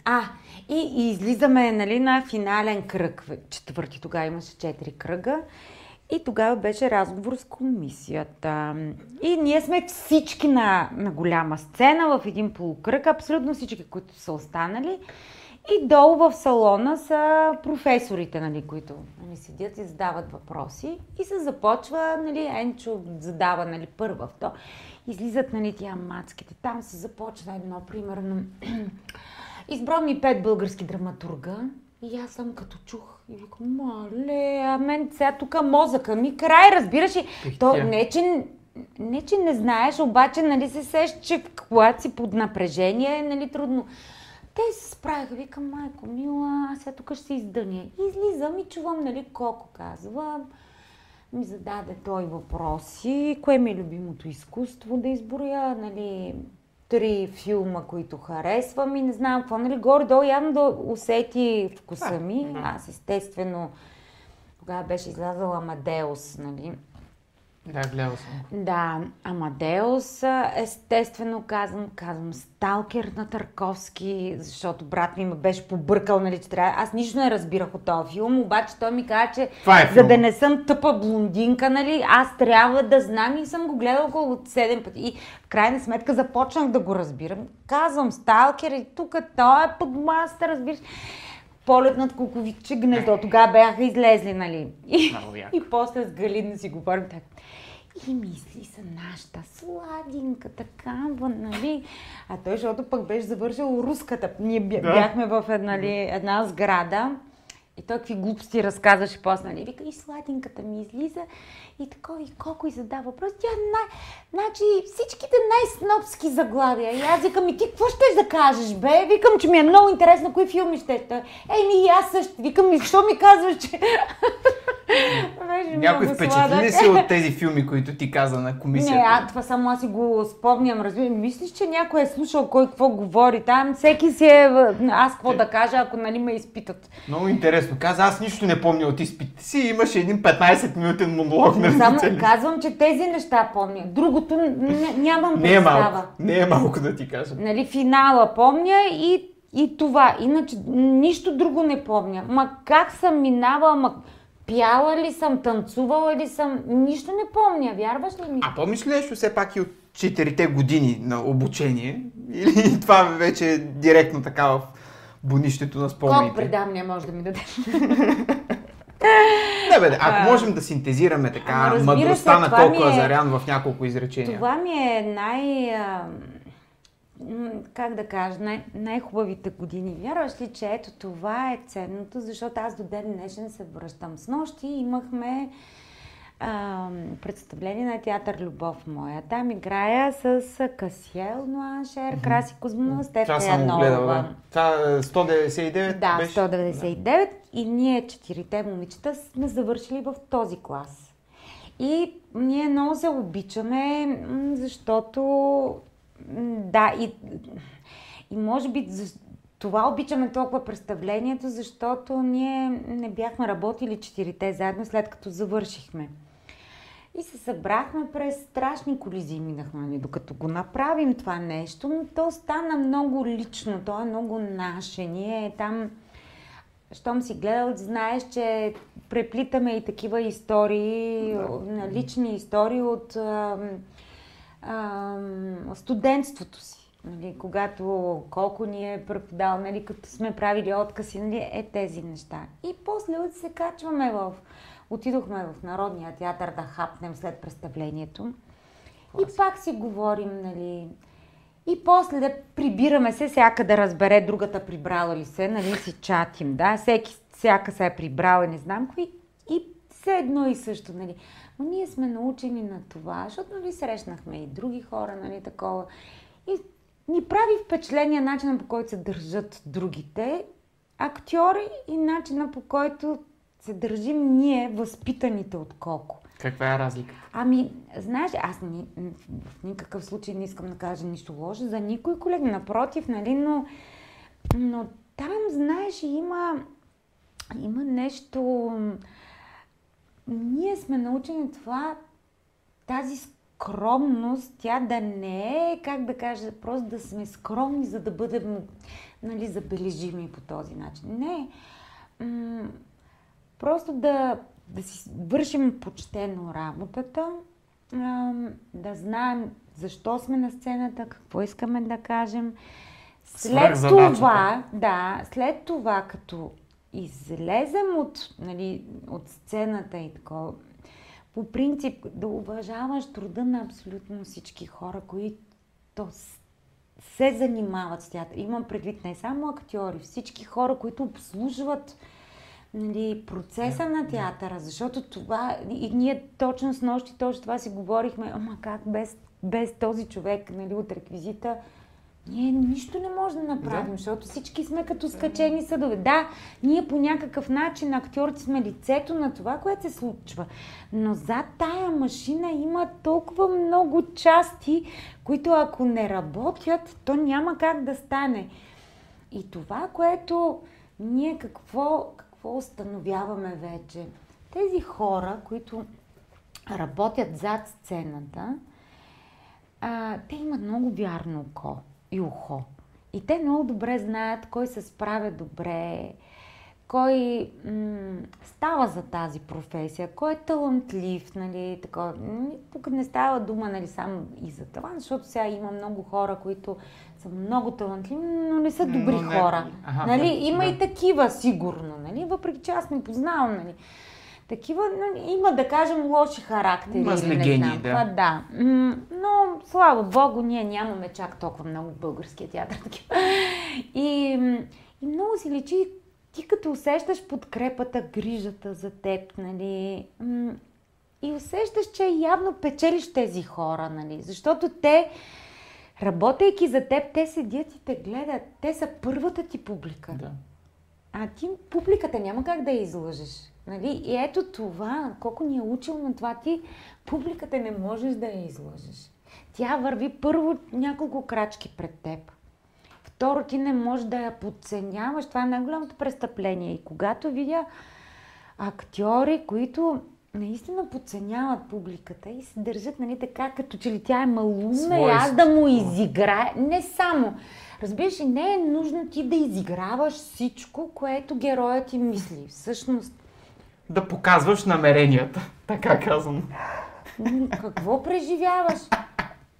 А, и излизаме нали, на финален кръг. Четвърти, тогава имаше четири кръга. И тогава беше разговор с комисията. И ние сме всички на, на голяма сцена, в един полукръг, абсолютно всички, които са останали. И долу в салона са професорите, нали, които нали, седят и задават въпроси. И се започва, нали, Енчо задава нали, първа, втора. Излизат нали, тия мацките. Там се започва едно, примерно. <clears throat> Избрал ми пет български драматурга. И аз съм като чух и викам, мале, а мен сега тук мозъка ми край, разбираш ли? То не, че, не, че не знаеш, обаче нали се сеща, че когато си под напрежение е нали, трудно. Те се справиха, викам, майко мила, аз сега тук ще се издъня. Излизам и чувам, нали, колко казва. Ми зададе той въпроси, кое ми е любимото изкуство да изброя, нали, три филма, които харесвам и не знам какво, нали, горе-долу явно да усети вкуса ми. Аз естествено, тогава беше излязала Амадеус, нали, Да, гледал съм. Да, Амадеус, естествено казвам, казвам Сталкер на Тарковски, защото брат ми ме беше побъркал, нали, че трябва. Аз нищо не разбирах от този филм, обаче той ми каза, че е за да не съм тъпа блондинка, нали, аз трябва да знам и съм го гледала около 7 пъти. И в крайна сметка започнах да го разбирам. Казвам Сталкер и тук той е под разбираш. Полет над куковиче гнездо. Тогава бяха излезли, нали. И, и после с Галина си говорим така. И мисли са нашата сладинка, такава, нали? А той, защото пък беше завършил руската. Ние бяхме в една, нали, една сграда. И той какви глупости разказваше после, нали? Вика, и сладинката ми излиза и такова, и колко и задава въпрос. Тя най... Значи всичките най-снобски заглавия. И аз викам, и ти какво ще да кажеш, бе? Викам, че ми е много интересно, кои филми ще Ей, ми и аз също. Викам, и защо ми казваш, че... <laughs> Някой впечатли ли си от тези филми, които ти каза на комисията? Не, а, това само аз си го спомням, разбира. Мислиш, че някой е слушал кой какво говори там? Всеки си е... Аз какво да кажа, ако нали ме изпитат. Много интересно. Каза, аз нищо не помня от изпитите си. Имаше един 15-минутен монолог на Само казвам, че тези неща помня. Другото нямам Не е представа. малко. Не е малко да ти кажа. Нали, финала помня и, и това. Иначе нищо друго не помня. Ма как съм минавала, ма пяла ли съм, танцувала ли съм, нищо не помня. Вярваш ли ми? А помниш ли нещо все пак и от четирите години на обучение? Или <laughs> това вече е директно така в бунището на Колко спомените? предавания може да ми даде? <laughs> Не бе, ако А. можем да синтезираме така разбира мъдростта се, на толкова ми е- в няколко изречения. Това ми е най... а, как да кажа, най- най-хубавите години. Вярваш ли, че ето това е ценното, защото аз до ден днешен се връщам. С нощи имахме а, представление на театър Любов моя. Там играя с Касиел Нуаншер, Краси Кузманова, Стефка Янова. да. Това е 199 Да, беше? 199 и ние четирите момичета сме завършили в този клас. И ние много се обичаме, защото да, и, и може би това обичаме толкова представлението, защото ние не бяхме работили четирите заедно след като завършихме. И се събрахме през страшни колизии, минахме, нали, докато го направим това нещо, но то стана много лично, то е много наше. Ние там, щом си гледал, знаеш, че преплитаме и такива истории, да. лични истории от ам, ам, студентството си. Нали, когато колко ни е преподал, нали, като сме правили откази, нали, е тези неща. И после се качваме в... Отидохме в Народния театър да хапнем след представлението. И пак си говорим, нали... И после да прибираме се, всяка да разбере другата прибрала ли се, нали си чатим, да, всеки, всяка се е прибрала, не знам кои, и все едно и също, нали. Но ние сме научени на това, защото, нали, срещнахме и други хора, нали, такова. И ни прави впечатление начина по който се държат другите актьори и начина по който се държим ние, възпитаните от колко. Каква е разликата? Ами, знаеш, аз ни, в никакъв случай не искам да кажа нищо лошо за никой колега, напротив, нали, но, но там, знаеш, има, има нещо... Ние сме научени това, тази скромност, тя да не е, как да кажа, просто да сме скромни, за да бъдем, нали, забележими по този начин. Не. М- просто да, да си вършим почтено работата, да знаем защо сме на сцената, какво искаме да кажем. След това, да, след това, като излезем от, нали, от сцената и такова, по принцип да уважаваш труда на абсолютно всички хора, които се занимават с театър. Имам предвид не само актьори, всички хора, които обслужват нали, процеса на театъра, защото това, и ние точно с нощи точно това си говорихме, ама как без, без този човек нали, от реквизита, ние нищо не можем да направим, Да. защото всички сме като скачени съдове. Да, ние по някакъв начин, актьорите сме лицето на това, което се случва. Но зад тая машина има толкова много части, които ако не работят, то няма как да стане. И това, което ние какво, какво установяваме вече? Тези хора, които работят зад сцената, а, те имат много вярно око и ухо. И те много добре знаят кой се справя добре, кой м- става за тази професия, кой е талантлив, нали, така. Тук не става дума, нали, само и за това, защото сега има много хора, които са много талантливи, но не са добри Но не- хора. Аха, нали, да, има да. и такива, сигурно, нали, въпреки че аз не познавам, нали. Такива, нали, има, да кажем, лоши характери. Знам да. какво, да. Но, слава богу, ние нямаме чак толкова много българския театър. <laughs> И, и много си личи, ти като усещаш подкрепата, грижата за теб, нали, и усещаш, че явно печелиш тези хора, нали, защото те, работейки за теб, те седят и те гледат. Те са първата ти публика. Да. А ти публиката няма как да я излъжеш. Нали? И ето това, колко ни е учил на това, ти публиката не можеш да я излъжеш. Тя върви първо няколко крачки пред теб. Второ, ти не можеш да я подценяваш. Това е най-голямото престъпление. И когато видя актьори, които наистина подценяват публиката и се държат нали, така, като че ли тя е малумна и аз да му изиграя. Не само. Разбираш, ли, не е нужно ти да изиграваш всичко, което героят ти мисли. Всъщност, Да показваш намеренията, <laughs> така казвам. какво преживяваш?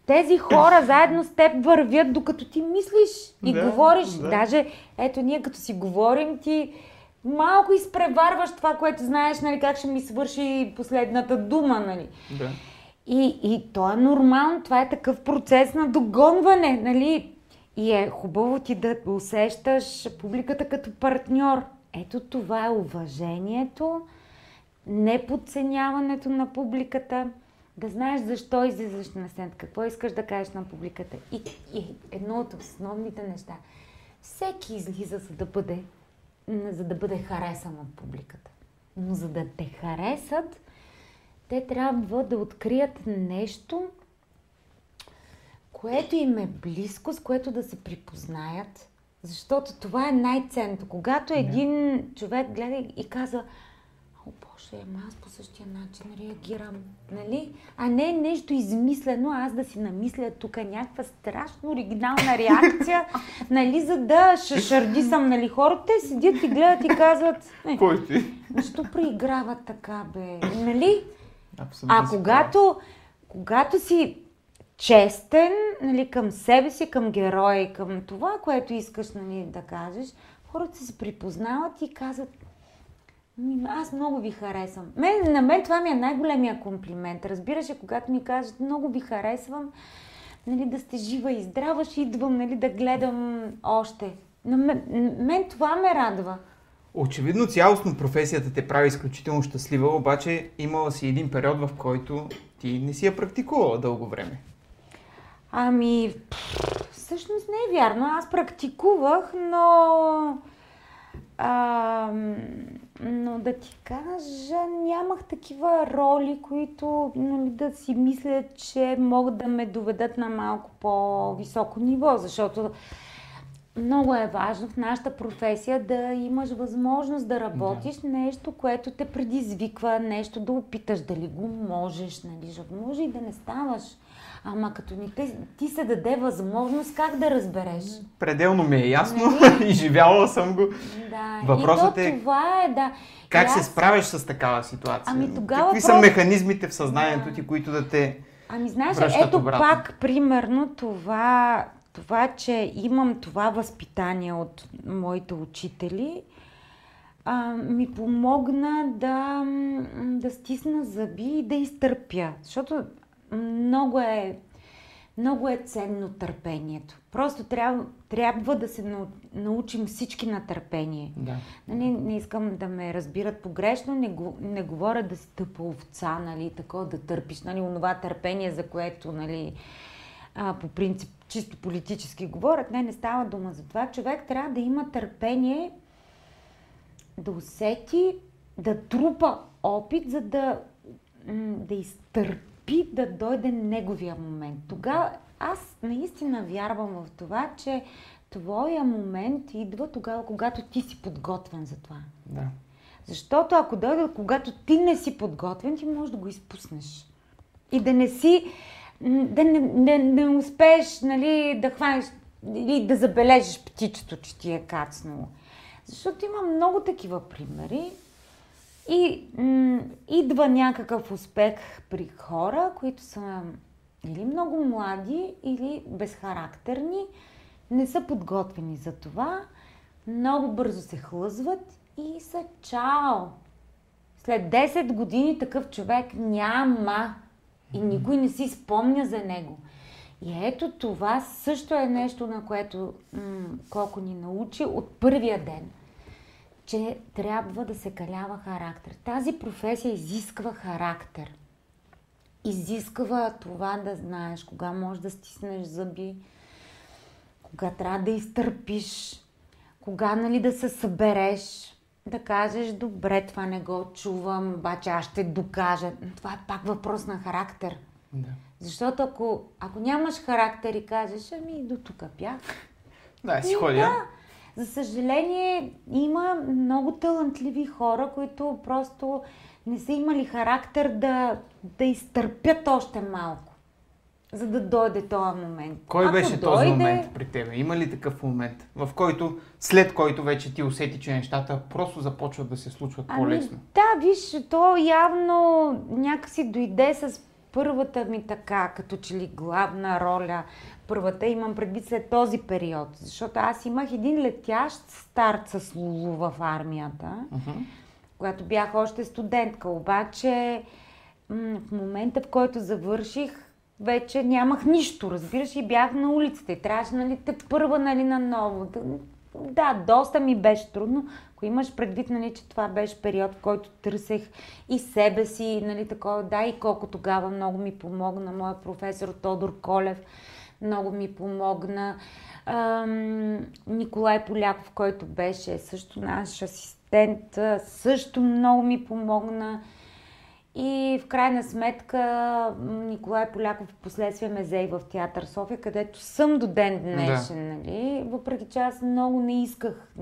Тези хора заедно с теб вървят, докато ти мислиш и Да, говориш. да. Даже, ето, ние като си говорим, ти малко изпреварваш това, което знаеш, нали, как ще ми свърши последната дума, нали. Да. И, и то е нормално, това е такъв процес на догонване, нали? И е хубаво ти да усещаш публиката като партньор. Ето това е уважението, неподценяването на публиката, да знаеш защо излизаш на сцената, какво искаш да кажеш на публиката. И, и едно от основните неща. Всеки излиза, за да бъде, за да бъде харесан от публиката. Но за да те харесат, те трябва да открият нещо, което им е близко, с което да се припознаят. Защото това е най-ценното. Когато един човек гледа и казва, Боже, ама аз по същия начин реагирам, нали? А не нещо измислено, аз да си намисля тук някаква страшно оригинална реакция, <laughs> нали, за да шашарди съм, нали? Хората те седят и гледат и казват, е, Кой ти? защо преиграват така, бе? Нали? Абсолютно. А когато, когато си честен нали, към себе си, към героя и към това, което искаш нали, да кажеш, хората се припознават и казват, «Ми, аз много ви харесвам. Мен, на мен това ми е най-големия комплимент. Разбираш, когато ми кажат, много ви харесвам, нали, да сте жива и здрава, ще идвам нали, да гледам още. На мен, мен това ме радва. Очевидно цялостно професията те прави изключително щастлива, обаче имала си един период, в който ти не си я практикувала дълго време. Ами, всъщност не е вярно. Аз практикувах, но... А, но да ти кажа, нямах такива роли, които нали, да си мисля, че могат да ме доведат на малко по-високо ниво, защото много е важно в нашата професия да имаш възможност да работиш да. нещо, което те предизвиква, нещо да опиташ дали го можеш, нали, може и да не ставаш. Ама като ни те, ти се даде възможност, как да разбереш? Пределно ми е ясно, Нали? <laughs> изживявала съм го. Да, Въпросът и то е това е, да. Как И се аз- справиш с такава ситуация? Ами тогава Какви са просто- механизмите в съзнанието ти, които да те... Ами знаеш, ето обратно. пак примерно това, това, че имам това възпитание от моите учители, а, ми помогна да, да стисна зъби и да изтърпя. Защото много е, много е ценно търпението. Просто трябва, трябва да се нау- научим всички на търпение. Да. Нали, не искам да ме разбират погрешно, не, го, не говоря да си тъпа овца, нали, такова да търпиш, нали, онова търпение, за което, нали, а, по принцип, чисто политически говорят. Не, не става дума за това. Човек трябва да има търпение да усети, да трупа опит, за да, да изтърпи да дойде неговия момент. Тогава аз наистина вярвам в това, че твоя момент идва тогава, когато ти си подготвен за това. да. Защото ако дойде, когато ти не си подготвен, ти можеш да го изпуснеш. И да не си, да не, не, не успееш нали, да хванеш или да забележиш птичето, че ти е кацнало. Защото има много такива примери. И м- идва някакъв успех при хора, които са или много млади, или безхарактерни, не са подготвени за това, много бързо се хлъзват и са чао. След 10 години такъв човек няма и никой не си спомня за него. И ето това също е нещо, на което м- колко ни научи от първия ден, че трябва да се калява характер. Тази професия изисква характер. Изисква това да знаеш кога можеш да стиснеш зъби, кога трябва да изтърпиш, кога нали, да се събереш, да кажеш, добре, това не го чувам, обаче аз ще докажа. Това е пак въпрос на характер. Да. Защото ако, ако нямаш характер и кажеш, ами до тук бях. Да, си И ходя. Да. За съжаление, има много талантливи хора, които просто не са имали характер да, да изтърпят още малко, за да дойде този момент. Кой Ако беше този дойде, момент при тебе? Има ли такъв момент, в който, след който вече ти усети, че нещата просто започват да се случват по-лесно? да, виж, то явно някакси дойде с първата ми така, като че ли главна роля. Първата имам предвид след този период, защото аз имах един летящ старт с Лулу в армията, Мгм. когато бях още студентка. Обаче м- в момента, в който завърших, вече нямах нищо, разбираш, и бях на улицата. И трябваше, нали, те първа, нали, наново. Да, Да, доста ми беше трудно. Имаш предвид, нали, че това беше период, в който търсех и себе си, нали, такова, да, и колко тогава много ми помогна моя професор Тодор Колев, много ми помогна. Ам, Николай Поляков, който беше също наш асистент, също много ми помогна. И в крайна сметка Николай Поляков в последствие ме взе и в театър София, където съм до ден днешен, нали? Въпреки че аз много не исках.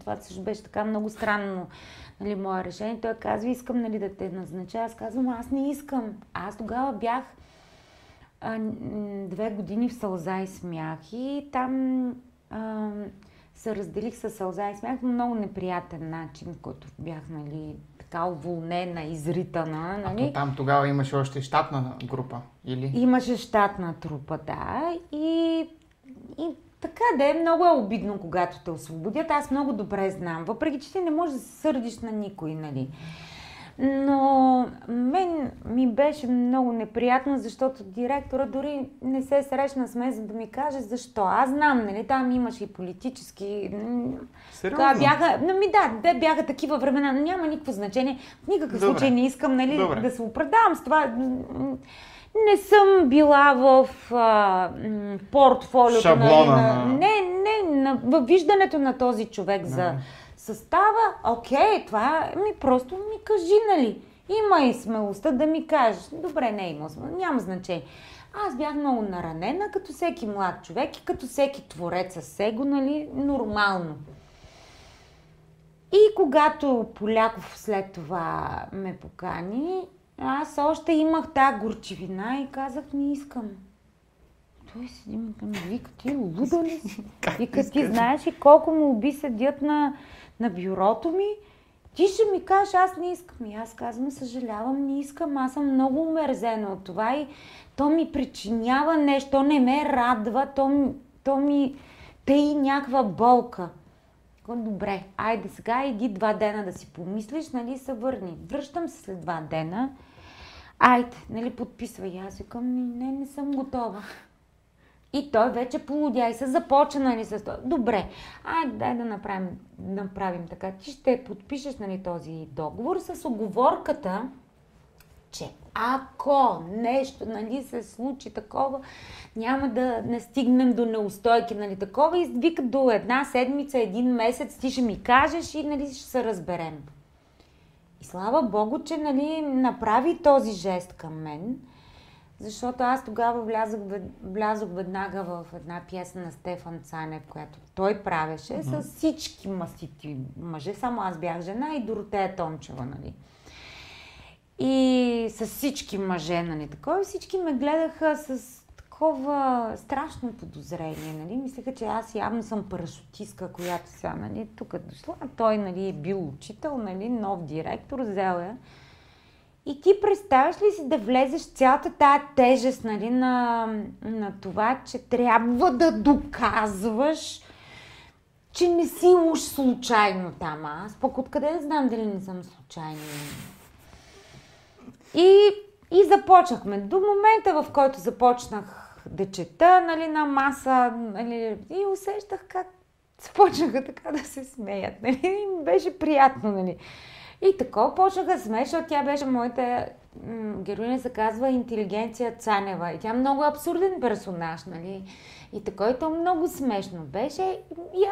Това също беше така много странно, нали, мое решение. Той казва, искам нали, да те назнача. Аз казвам, аз не искам. Аз тогава бях а, две години в Сълза и смях и там а, се разделих с Сълза и смях по много неприятен начин, който бях нали, така уволнена, изритана. А Нали? то там тогава имаше още щатна група, или? Имаше щатна трупа, да. И, и така да е, много е обидно, когато те освободят. Аз много добре знам. Въпреки, че ти не можеш да се сърдиш на никой, нали. Но мен ми беше много неприятно, защото директора дори не се срещна с мен, за да ми каже защо. Аз знам, нали, там имаше и политически... Сериозно? Бяха, ну, ми да, бяха такива времена, но няма никакво значение. В никакъв Добре. случай не искам нали, Добре. да се оправдавам с това. Не съм била в а, портфолиото Шаблона нали, на... на- Не, не, на, във виждането на този човек за Да. Състава. Окей, това ми просто ми кажи, нали. Има и смелостта да ми кажеш. Добре, не има смелост, няма значение. Аз бях много наранена, като всеки млад човек и като всеки творец със его, нали, нормално. И когато Поляков след това ме покани, аз още имах тази горчивина и казах, не искам. Той седи ми към вика, ти луда ли си? <laughs> Вика, ти знаеш ли колко му уби седят на, на бюрото ми? Ти ще ми кажеш, аз не искам. И аз казвам, съжалявам, не искам. Аз съм много умерзена от това и то ми причинява нещо, не ме радва, то, то ми тъй някаква болка. Добре, айде сега иди два дена да си помислиш, нали, се върни. Връщам се след два дена. Айде, нали, подписвай. Аз викам, «Ми, не, не съм готова. И той вече полудя и се започна нали, с това. Добре, айде дай да направим, направим така. Ти ще подпишеш нали, този договор с оговорката, че ако нещо нали, се случи такова, няма да не стигнем до неустойки, нали, такова, и вика до една седмица, един месец, ти ще ми кажеш и нали, ще се разберем. И слава Богу, че нали, направи този жест към мен, Защото аз тогава влязох, влязох веднага в една пиеса на Стефан Цанев, която той правеше mm-hmm. с всички масити мъже. Само аз бях жена и Доротея Тончева, нали. И с всички мъже, нали, такова. Всички ме гледаха с такова страшно подозрение, нали? Мислеха, че аз явно съм парашутистка, която сега, нали, тук е дошла. Той, нали, е бил учител, нали, нов директор, взел я. И ти представяш ли си да влезеш цялата тая тежест, нали, на, на това, че трябва да доказваш, че не си уж случайно там. Аз пък откъде да знам дали не съм случайно. И, и започнахме. До момента, в който започнах да чета нали, на маса нали, и усещах как започнаха така да се смеят. Нали, и беше приятно. Нали. И така почнаха да защото тя беше моята м- героиня се казва Интелигенция Цанева. И тя е много абсурден персонаж, нали? И така, и то много смешно беше.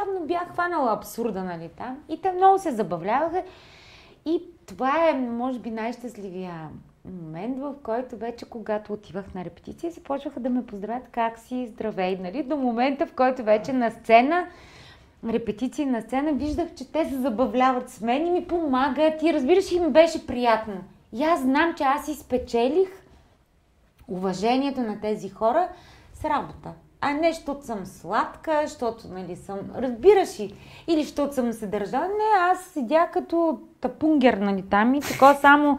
Явно бях хванала абсурда, нали, там. И те много се забавляваха. И това е, може би, най-щастливия момент, в който вече, когато отивах на репетиция, започваха да ме поздравят как си, здравей, нали? До момента, в който вече на сцена, репетиции на сцена, виждах, че те се забавляват с мен и ми помагат и разбираш, им беше приятно. И аз знам, че аз изпечелих уважението на тези хора с работа. А не, защото съм сладка, защото нали, съм... Разбираш ли? Или защото съм се. Не, аз седя като тапунгер, нали, там и така само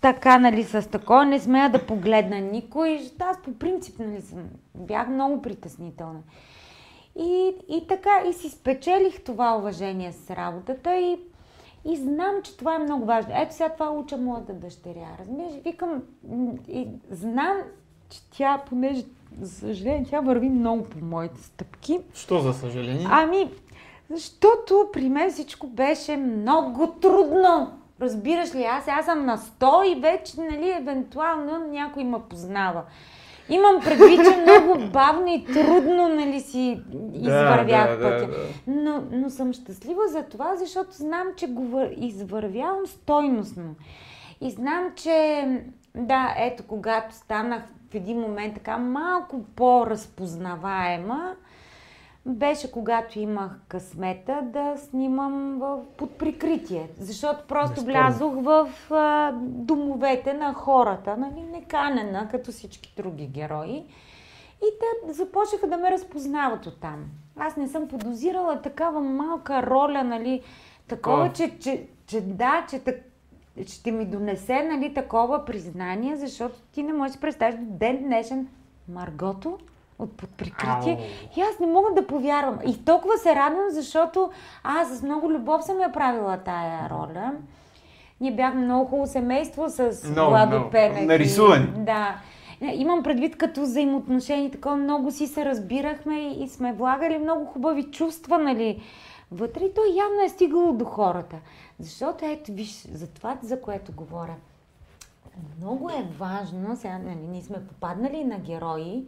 така, нали, с тако, не смея да погледна никой. Аз по принцип, нали, съм, бях много притеснителна. И, и така, и си спечелих това уважение с работата и, и знам, че това е много важно. Ето сега това уча моята дъщеря. Разбираш, викам, и знам, че тя, понеже, за съжаление, тя върви много по моите стъпки. Що за съжаление? Ами, защото при мен всичко беше много трудно. Разбираш ли, аз, аз съм на 100 и вече, нали, евентуално някой ме познава. Имам предвид, че много бавно и трудно нали, си извървях да, да, пътя. Да, да. Но, но съм щастлива за това, защото знам, че го извървявам стойностно. И знам, че да, ето, когато станах в един момент така малко по-разпознаваема, беше когато имах късмета да снимам в, под прикритие. Защото просто влязох в а, домовете на хората, нали, неканена, като всички други герои. И те започнаха да ме разпознават оттам. Аз не съм подозирала такава малка роля, нали, такова, че, че, че да, че так, ще ми донесе нали, такова признание, защото ти не можеш да представиш до ден днешен Маргото от под прикритие. И аз не мога да повярвам. И толкова се радвам, защото аз с много любов съм я правила тая роля. Ние бяхме много хубаво семейство с no, Владо no. Пенек. Нарисувани. Да. Имам предвид като взаимоотношение, такова много си се разбирахме и сме влагали много хубави чувства, нали, вътре. И то явно е стигало до хората. Защото, ето, виж, за това, за което говоря. Много е важно, сега, нали, ние сме попаднали на герои,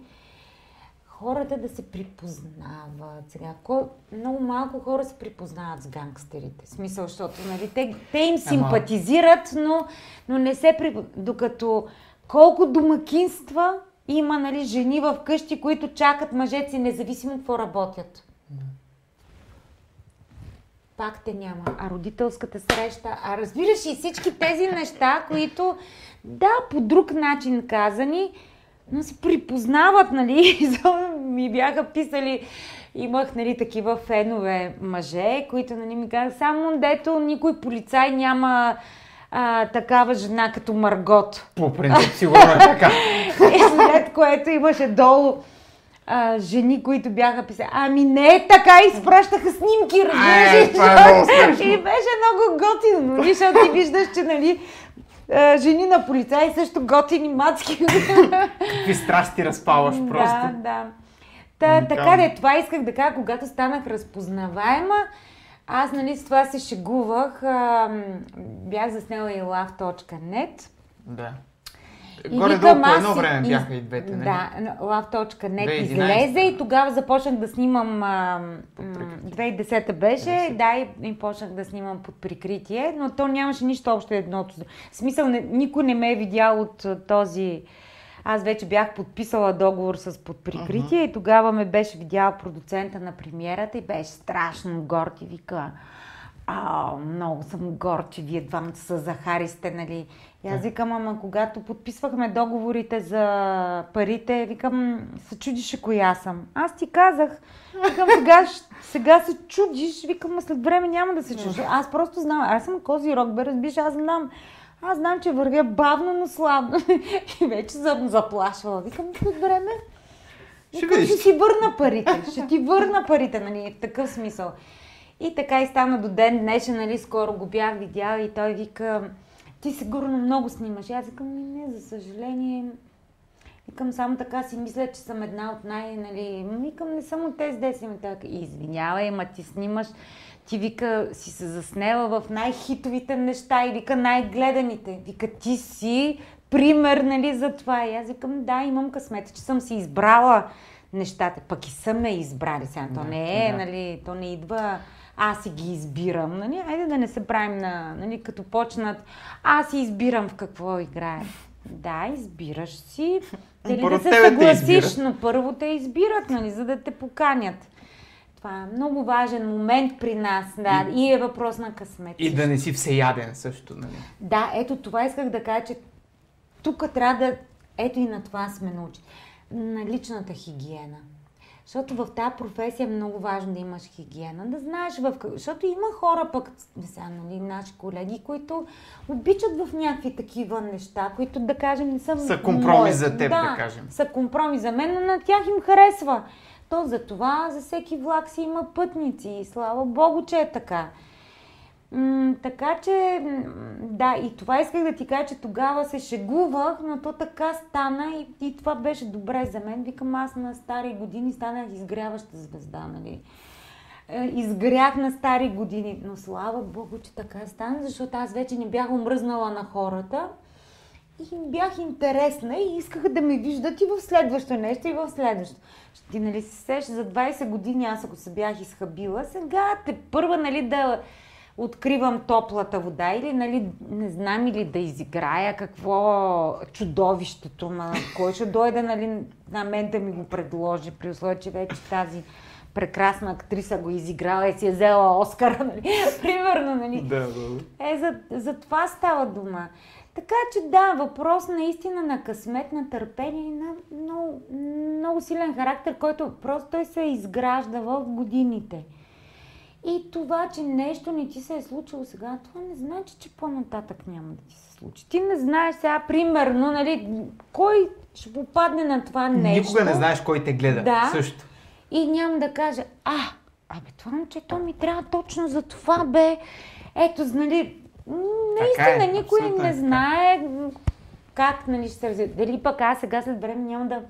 хората да се припознават. Сега, кой, много малко хора се припознават с гангстерите. В смисъл, защото нали, те, те им симпатизират, но, но не се припознават. Докато колко домакинства има нали, жени в къщи, които чакат мъжете си, независимо какво работят. Пак те няма. А родителската среща, а разбираш и всички тези неща, които, да, по друг начин казани, но се припознават, нали? <laughs> ми бяха писали, имах, нали, такива фенове мъже, които, нали, ми казаха, само дето никой полицай няма а, такава жена като Маргот. По принцип, сигурно е така. <laughs> И след което имаше долу а, жени, които бяха писали. Ами не е така, изпращаха снимки, разбираш. Е, и беше много готино, нали, защото ти виждаш, че нали, е, жени на полицаи също готини мацки. Какви страсти разпаваш просто. Да, да. Та, така де, това исках да кажа, когато станах разпознаваема, аз нали с това се шегувах. А, бях заснела и love.net. Да. Горе-долу по едно време бяха и двете, нали? Да, love.net излезе и тогава започнах да снимам, а, 2010 беше, да, и, и почнах да снимам под прикритие, но то нямаше нищо общо едното. В смисъл, не, никой не ме е видял от този аз вече бях подписала договор с подприкритие uh-huh. и тогава ме беше видял продуцента на премиерата и беше страшно горд и вика а, много съм горд, че вие двамата са Захари сте, нали? И аз викам, ама когато подписвахме договорите за парите, викам, се чудише коя съм. Аз ти казах, викам, сега, сега се чудиш, викам, след време няма да се чудиш. Аз просто знам, аз съм кози рок, бе, разбираш, аз знам. Аз знам, че вървя бавно, но слабо. <laughs> И вече съм заплашвала. Викам, след време, Ще викам, ще си върна парите. Ще ти върна парите, нали, в такъв смисъл. И така и стана до ден днешен, нали, скоро го бях видял и той вика, ти сигурно много снимаш. И аз викам, не, за съжаление, Викам, само така си мисля, че съм една от най, нали, викам, не съм от тези 10 ми така. Извинявай, ма ти снимаш, ти вика, си се заснела в най-хитовите неща и вика най-гледаните. Вика, ти си пример, нали, за това. И аз викам, да, имам късмет, че съм си избрала нещата, пък и съм ме избрали сега. То не е, да. нали, то не идва аз си ги избирам, нали? Айде да не се правим на, нали, като почнат, аз си избирам в какво играя. Да, избираш си. Дали Първо да се съгласиш, но първо те избират, нали, за да те поканят. Това е много важен момент при нас, да, и, е въпрос на късмет. И да не си всеяден също, нали? Да, ето това исках да кажа, че тук трябва да... Ето и на това сме научили. На личната хигиена. Защото в тази професия е много важно да имаш хигиена, да знаеш в. Защото има хора пък, сега, нали, наши колеги, които обичат в някакви такива неща, които, да кажем, не са Са компромис за теб, да кажем. са компромис за мен, но на тях им харесва. То за това за всеки влак си има пътници и слава Богу, че е така. М, така че, да, и това исках да ти кажа, че тогава се шегувах, но то така стана и, и това беше добре за мен. Викам, аз на стари години станах изгряваща звезда, нали? Е, Изгрях на стари години, но слава Богу, че така стана, защото аз вече не бях омръзнала на хората и бях интересна и искаха да ме виждат и в следващо нещо, и в следващо. Ти, нали, се сеш, за 20 години аз ако се бях изхабила, сега те първа, нали, да откривам топлата вода или, нали, не знам, или да изиграя какво чудовището, ма, кой ще дойде, нали, на мен да ми го предложи, при условие, че вече тази прекрасна актриса го изиграла и си е взела Оскара, нали, <laughs> примерно, нали. Да, да. Е, за, за това става дума. Така че да, въпрос наистина на късмет, на търпение и на много, много силен характер, който просто той се изгражда в годините. И това, че нещо не ти се е случило сега, това не значи, че по-нататък няма да ти се случи. Ти не знаеш сега, примерно, нали, кой ще попадне на това нещо. Никога не знаеш кой те гледа. Да. Също. И няма да каже, а, абе, това момчето ми трябва точно за това, бе. Ето, нали, наистина е, никой е не така. знае как, нали, ще се развие. Дали пък аз сега след време няма да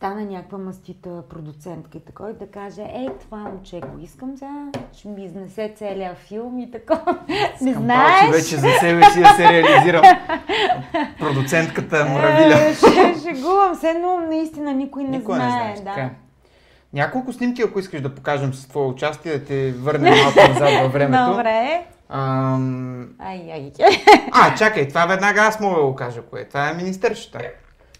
стана някаква мастита продуцентка и такова и да каже, ей, това момче го искам сега, ще ми изнесе целият филм и такова. <laughs> не знаеш. вече за себе си да се реализирам. Продуцентката Муравиля. Е, <laughs> ще шегувам се, но наистина никой не Никой знае. не знаеш, да. така е. Няколко снимки, ако искаш да покажем с твое участие, да те върнем малко назад във времето. Добре. Ам... Ай, ай. А, чакай, това веднага аз мога да го кажа, кое. Това е министърщата.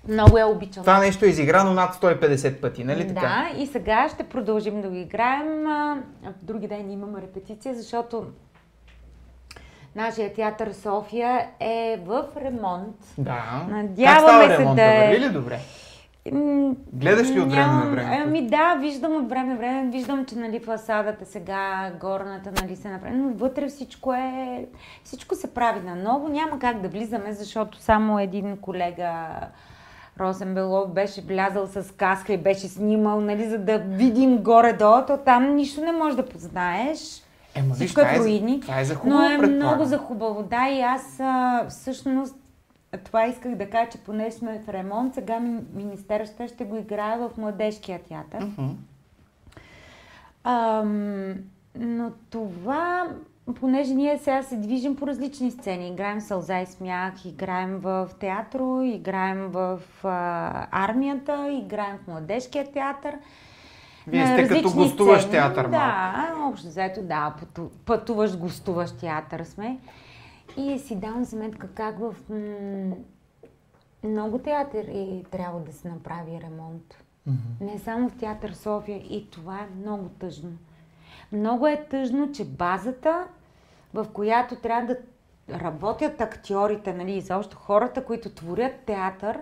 Много я обичам. Това нещо е изиграно над 150 пъти, нали така? Да, и сега ще продължим да го играем. Други ден имаме репетиция, защото нашия театър София е в ремонт. Да. Надяваме как става ремонта? да е- Върви ли добре? Гледаш ли от време на време? Ами да, виждам от време на време, виждам, че нали, фасадата сега, горната нали, се направи, но вътре всичко е, всичко се прави на ново, няма как да влизаме, защото само един колега Росен Белов беше влязал с каска и беше снимал, нали, за да видим горе-долу, то там нищо не можеш да познаеш. Ема, виж, Всичко е това, в е, това е за хубаво, Но е много за хубаво, да. И аз а, всъщност това исках да кажа, че поне сме в ремонт, сега ми- Министерството ще го играе в Младежкия театър. Мгм. Ам, но това, понеже ние сега се движим по различни сцени, играем сълза и смях, играем в театро, играем в а, армията, играем в Младежкия театър. Вие сте като гостуващ сцени. театър Да, общо заето да, пъту, пътуващ гостуващ театър сме. И си давам сметка как в м- много театъри трябва да се направи ремонт. Не само в театър София. И това е много тъжно. Много е тъжно, че базата, в която трябва да работят актьорите, нали, изобщо хората, които творят театър,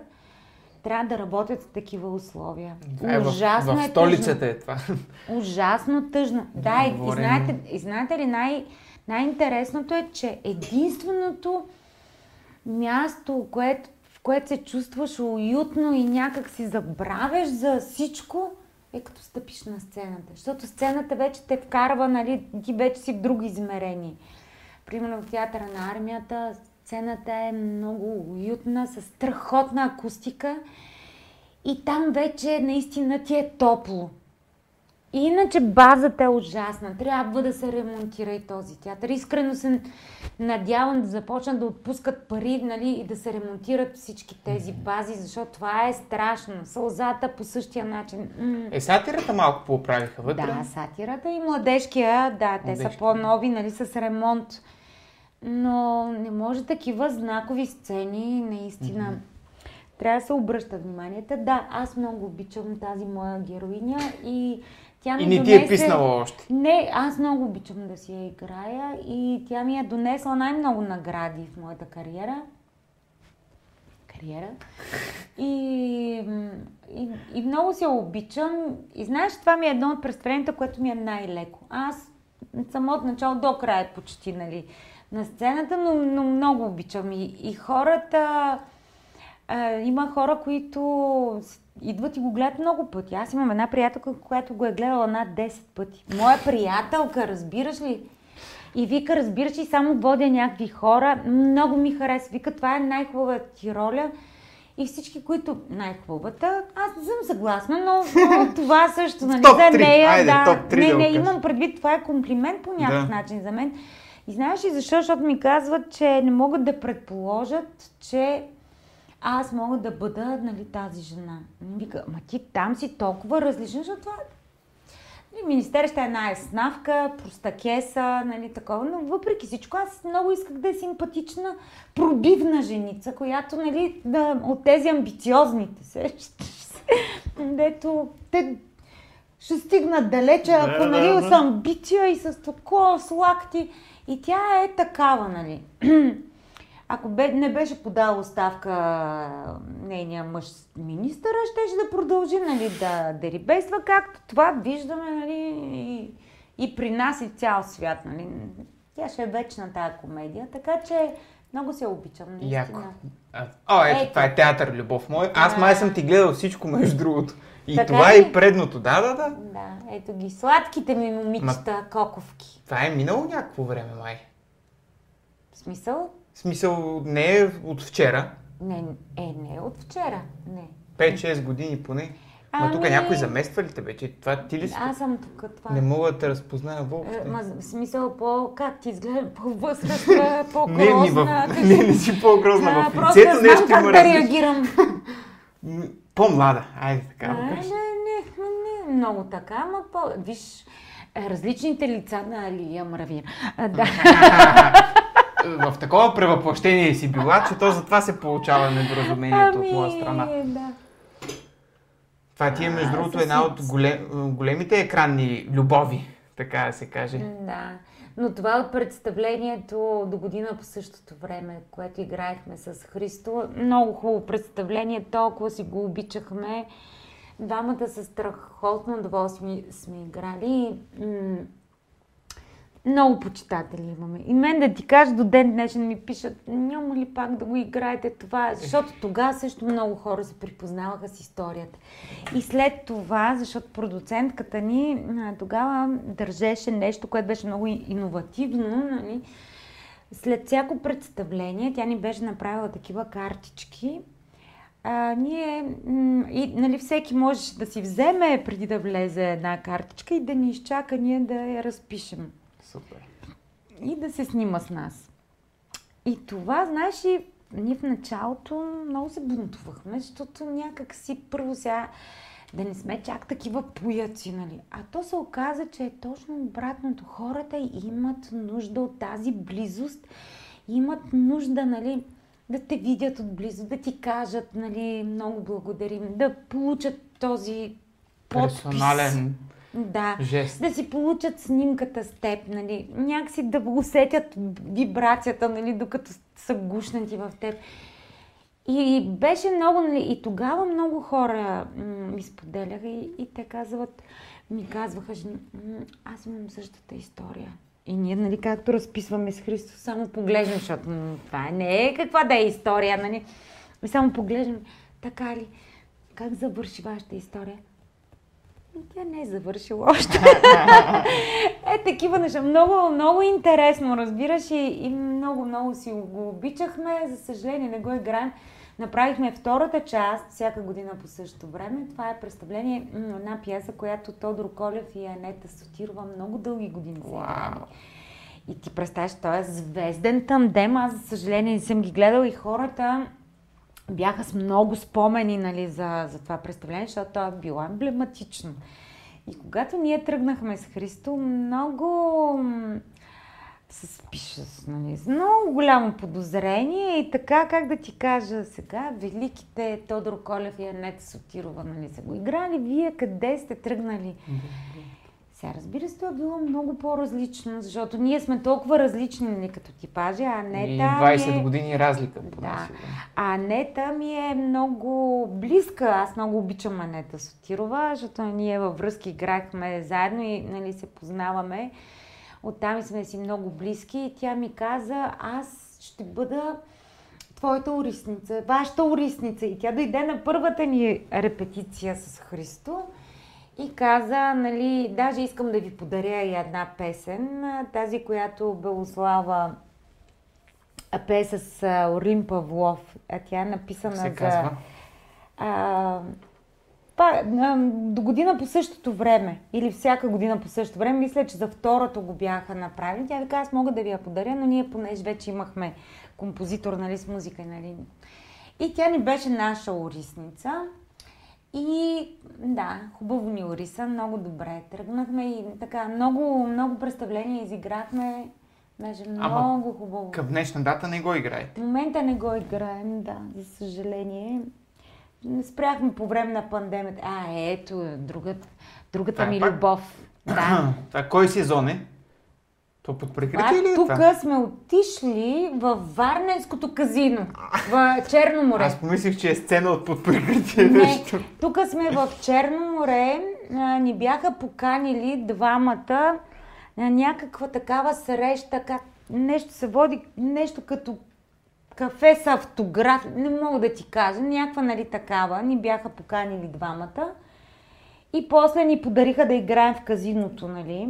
трябва да работят в такива условия. Е, Ужасно в, в е столицата тъжно. е това. <laughs> Ужасно тъжно. Да, и, и, Говорим. знаете, и знаете ли, най- най-интересното е, че единственото място, което, в което се чувстваш уютно и някак си забравяш за всичко, е като стъпиш на сцената. Защото сцената вече те вкарва, нали, ти вече си в друго измерение. Примерно в театъра на армията сцената е много уютна, с страхотна акустика и там вече наистина ти е топло. Иначе базата е ужасна. Трябва да се ремонтира и този театър. Искрено се надявам да започнат да отпускат пари нали, и да се ремонтират всички тези бази, защото това е страшно. Сълзата по същия начин. Е, сатирата малко поправиха вътре. Да, сатирата и младежкия, да, те са по-нови, нали, с ремонт. Но не може такива знакови сцени, наистина. Трябва да се обръща вниманието. Да, аз много обичам тази моя героиня и тя ми И не ти донесе... е писнала още. Не, аз много обичам да си я играя и тя ми е донесла най-много награди в моята кариера. Кариера. И, и, и много се обичам. И знаеш, това ми е едно от представленията, което ми е най-леко. Аз само от начало до края почти, нали, на сцената, но, но много обичам. И, и хората... А, има хора, които идват и го гледат много пъти. Аз имам една приятелка, която го е гледала над 10 пъти. Моя приятелка, разбираш ли? И вика, разбираш ли, само водя някакви хора. Много ми харесва. Вика, това е най-хубавата ти роля. И всички, които най-хубавата, аз не съм съгласна, но, но <laughs> това също, нали, за нея, Айде, да. топ не, да не, имам предвид, това е комплимент по някакъв Да. начин за мен. И знаеш ли защо? Защото ми казват, че не могат да предположат, че аз мога да бъда нали, тази жена. Вика, ма ти там си толкова различна, защото това Нали, Министерството е една еснавка, простакеса, нали, такова, но въпреки всичко аз много исках да е симпатична, пробивна женица, която, нали, да, от тези амбициозните, се, дето те ще стигнат далече, ако, нали, да, да. с амбиция и с такова с лакти. И тя е такава, нали. <clears throat> Ако бе, не беше подала оставка нейния мъж министъра, щеше да продължи нали, да дерибейства, както това виждаме нали, и, и при нас и цял свят. Нали. Тя ще е вечна тая комедия, така че много се обичам. Наистина. Яко. А, О, ето, Ето. това е театър, любов мой. Аз май съм ти гледал всичко, между другото. И Така това ли? и предното. Да, да, да. Да, ето ги, сладките ми момичета, коковки. Това е минало някакво време, май. В смисъл? В смисъл, не е от вчера. Не, е, не е от вчера. Не. 5-6 години поне. Ма тук Ами- някой замества ли те вече? Това ти ли си? Аз съм тук. Това. Не мога да те разпозная въобще. Е, Ма, в смисъл по... Как ти изглежда? <laughs> По-възрастна, Не, по-грозна? ми в... как- не, не си по-грозна А, в лицето, не знам нещо как има да реагирам. По-млада, айде така А, да не, не, не, много така, ама по... Виж, е, различните лица на Лилия Мравир. А, да. <laughs> В такова превъплъщение си била, че то затова се получава недоразумението от моя страна. Ами, да. Това ти е, между другото, една от голем, големите екранни любови, така да се каже. Да. Но това от представлението до година по същото време, което играехме с Христо. Много хубаво представление, толкова си го обичахме. Двамата с страхотно удоволствие сме играли. Много почитатели имаме. И мен да ти кажа, до ден днешен ми пишат, няма ли пак да го играете това? Защото тогава също много хора се припознаваха с историята. И след това, защото продуцентката ни тогава държеше нещо, което беше много иновативно, нали? След всяко представление тя ни беше направила такива картички. А, ние, и, нали, всеки можеше да си вземе преди да влезе една картичка и да ни изчака ние да я разпишем Супер. и да се снима с нас. И това, знаеш ли, ние в началото много се бунтувахме, защото някак си първо сега да не сме чак такива пояци, нали? А то се оказа, че е точно обратното. Хората имат нужда от тази близост, имат нужда, нали, да те видят отблизо, да ти кажат, нали, много благодарим, да получат този подпис. Персонален Да. жест. Да си получат снимката с теб, нали, някакси да усетят вибрацията, нали, докато са гушнати в теб. И беше много, нали, и тогава много хора ми споделяха и, и те казват, ми казваха, аз имам същата история. И ние, нали, както разписваме с Христо, само поглеждам, защото това не е каква да е история, нали. И само поглеждам, така ли, как завърши вашата история? И Тя не е завършила още. <laughs> е, такива неща. Много, много интересно, разбираш, и, и много, много си го обичахме. За съжаление, не го играем. Направихме втората част, всяка година по същото време. Това е представление на една пиеса, която Тодор Колев и Анета Сотирова много дълги години са играли. И ти представяш, той е звезден тандем. Аз, за съжаление, не съм ги гледала и хората бяха с много спомени нали, за, за това представление, защото то е било емблематично. И когато ние тръгнахме с Христо, много м, с, пиша, с, нали, с много голямо подозрение и така, как да ти кажа сега, великите Тодор Колев и Анета Сотирова, нали, са го играли. Вие къде сте тръгнали? Сега, разбира се, това е било много по-различно, защото ние сме толкова различни, нали, като типажи, а И Нета 20 ми е... години разлика. поне Да. сигурно. А Нета ми е много близка. Аз много обичам Анета Сотирова, защото ние във връзки играхме заедно и нали, се познаваме. Оттам и сме си много близки и тя ми каза, аз ще бъда твоята урисница, вашата урисница. И тя дойде на първата ни репетиция с Христо и каза, нали, даже искам да ви подаря и една песен, тази, която Белослава пее с Орин Павлов. А тя е написана се за... казва? А, па, а, до година по същото време, или всяка година по същото време, мисля, че за второто го бяха направили. Тя вика, аз мога да ви я подаря, но ние понеже вече имахме композитор нали, с музика. Нали. И тя ни беше наша орисница. И да, хубаво ни ориса, много добре. Тръгнахме и така, много, много представления изиграхме. Даже Ама много хубаво. Към днешна дата не го играете. В момента не го играем, да, за съжаление. Спряхме по време на пандемията. А, ето, другата, другата е ми пак- любов. <clears throat> Да. Това кой сезон е? То под прикритие ли е тук сме отишли в Варненското казино, в Черно море. Аз помислих, че е сцена от под прикритие Не, нещо. тук сме в Черно море. А, ни бяха поканили двамата на някаква такава среща, как нещо се води, нещо като кафе с автограф, не мога да ти кажа, някаква нали такава. Ни бяха поканили двамата. И после ни подариха да играем в казиното, нали.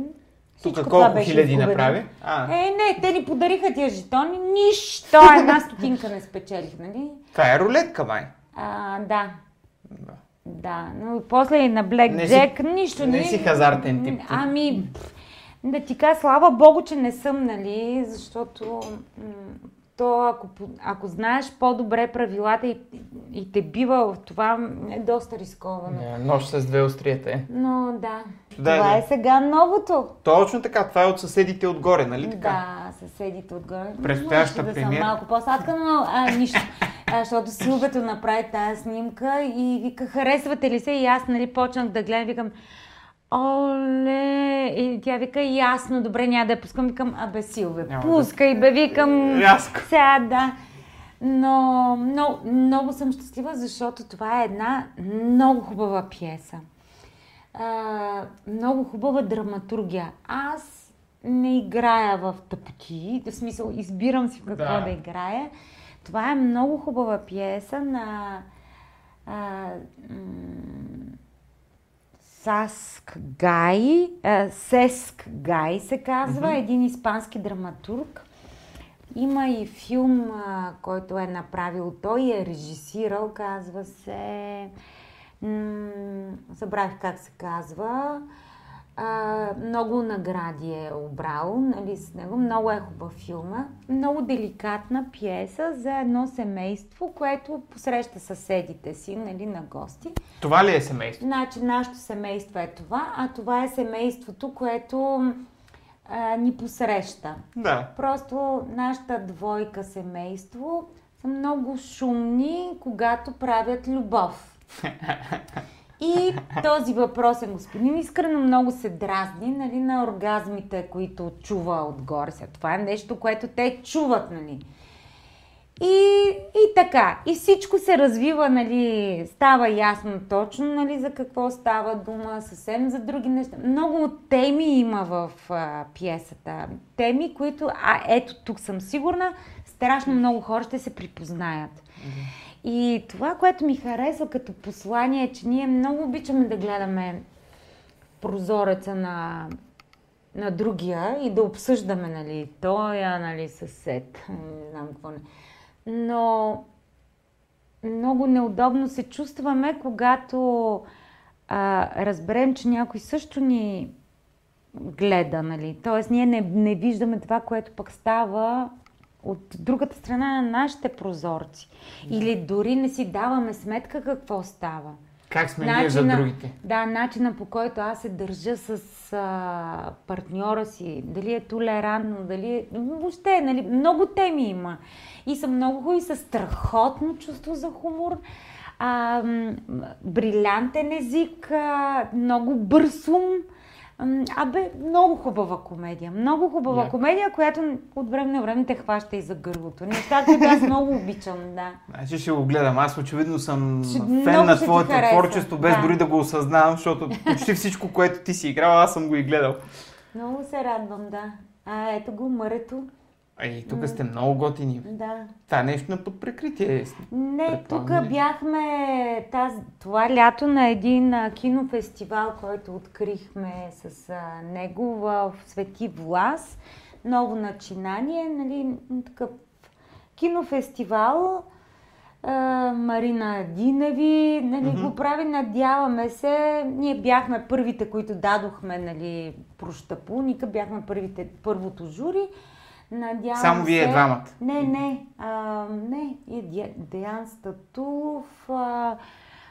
Тук Всичко това колко хиляди изгубено. направи? А, Е, не, те ни подариха тия жетони, нищо, една <laughs> стотинка не спечелих, нали? това е рулетка, май. А, да, Да. да, но после и на Блек Не си- Джек нищо не си хазартен тип. Ами, пф, да ти кажа, слава Богу, че не съм, нали, защото м- то, ако, ако знаеш по-добре правилата и, и те бива в това, е доста рисковано. Не, Нощ с две острията е. Но да, Да, това да. е сега новото. Точно така, това е от съседите отгоре, нали така? Да, съседите отгоре. Предстояща да премиера. съм малко по-сладка, но а, нищо. А, защото Силвето направи тази снимка и вика, харесвате ли се? И аз, нали, почнах да гледам, викам, оле, и тя вика, ясно, добре, няма да я пускам, викам, абе, Силве, пускай, бе, викам, Рязко. сега, да. Но много, много съм щастлива, защото това е една много хубава пиеса. А, много хубава драматургия. Аз не играя в тъпоти, в смисъл избирам си в какво Да. да, да играя. Това е много хубава пиеса на а, м- Саск Гай, а, Сеск Гай се казва, един испански драматург. Има и филм, а, който е направил той е режисирал, казва се... М- забравих как се казва. А, много награди е обрал нали, с него. Много е хубав филма. Много деликатна пиеса за едно семейство, което посреща съседите си нали, на гости. Това ли е семейство? Значи, нашето семейство е това, а това е семейството, което а, ни посреща. Да. Просто нашата двойка семейство са много шумни, когато правят любов. <laughs> И този въпросен господин искрено много се дразни нали, на оргазмите, които чува отгоре. Сега, това е нещо, което те чуват. Нали. И, и така. И всичко се развива, нали, става ясно точно нали, за какво става дума, съвсем за други неща. Много теми има в а, пиесата. Теми, които, а ето тук съм сигурна, страшно много хора ще се припознаят. Mm-hmm. И това, което ми харесва като послание е, че ние много обичаме да гледаме прозореца на, на другия и да обсъждаме, нали, тоя, нали, съсед, не знам какво не. Но много неудобно се чувстваме, когато а, разберем, че някой също ни гледа, нали. Тоест, ние не, не виждаме това, което пък става от другата страна на нашите прозорци. Или дори не си даваме сметка какво става. Как сме начина, ние за другите? Да, начина по който аз се държа с а, партньора си, дали е толерантно, дали е... Въобще, нали, много теми има. И са много хубави, са страхотно чувство за хумор, а, брилянтен език, а, много бърз ум. Абе, много хубава комедия. Много хубава yeah. комедия, която от време на време те хваща и за гърлото. Неща, които аз много обичам, да. Значи ще го гледам. Аз очевидно съм ще, фен на твоето творчество, без да. дори да го осъзнавам, защото почти всичко, което ти си играл, аз съм го и гледал. Много се радвам, да. А, ето го, мърето. Ай, тук сте много готини. Да. Това нещо на подприкритие. Не, тук бяхме таз, това лято на един а, кинофестивал, който открихме с а, него в Свети Влас. Ново начинание, нали, такъв кинофестивал. А, Марина Диневи нали, mm-hmm. го прави, надяваме се. Ние бяхме първите, които дадохме нали, прощапуника, бяхме първите, първото жури. Надявам Само вие се... двамата? Не, не. А, не. И Деян Статулов, а,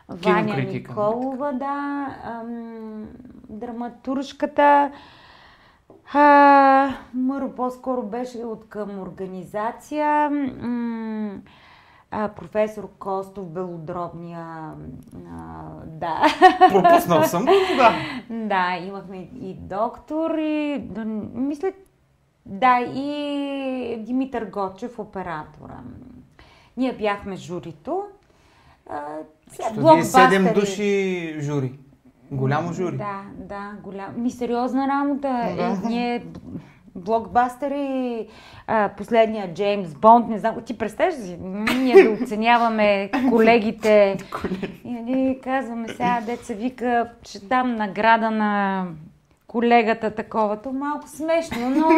Ваня Николова, да, ам, драматуршката. А, Мъро по-скоро беше от към организация. М- а, професор Костов, белодробния. А, да. Пропуснал съм, да. <laughs> Да, имахме и доктор и мисля, да, и Димитър Гочев, оператора. Ние бяхме журито. Вие седем души жури. Голямо жури. Да, да, голям. Ми сериозна работа. Да. И ние блокбастери, а, последния Джеймс Бонд, не знам, ти представяш си, ние да оценяваме <laughs> колегите и нали, казваме сега, деца вика, ще дам награда на колегата таковато, малко смешно, но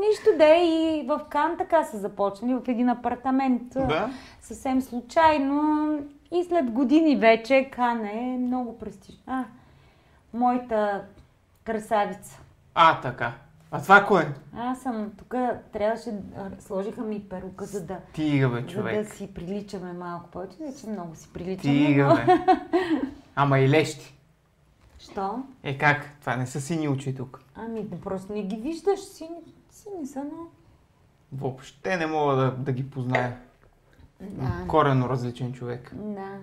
нищо да е и в Кан така са започнали, в един апартамент. Да. Съвсем случайно. И след години вече Кан е много престижна. А, моята красавица. А, така. А това кое? Аз съм тук, трябваше, сложиха ми перука, за да, Тига, бе, човек. за да си приличаме малко повече. Вече много си приличаме. Тига, бе. Ама и лещи. Що? Е как? Това не са сини очи тук. Ами, просто не ги виждаш сини. Сини са, но... Въобще не мога да, да ги позная. Да. Корено различен човек. Да.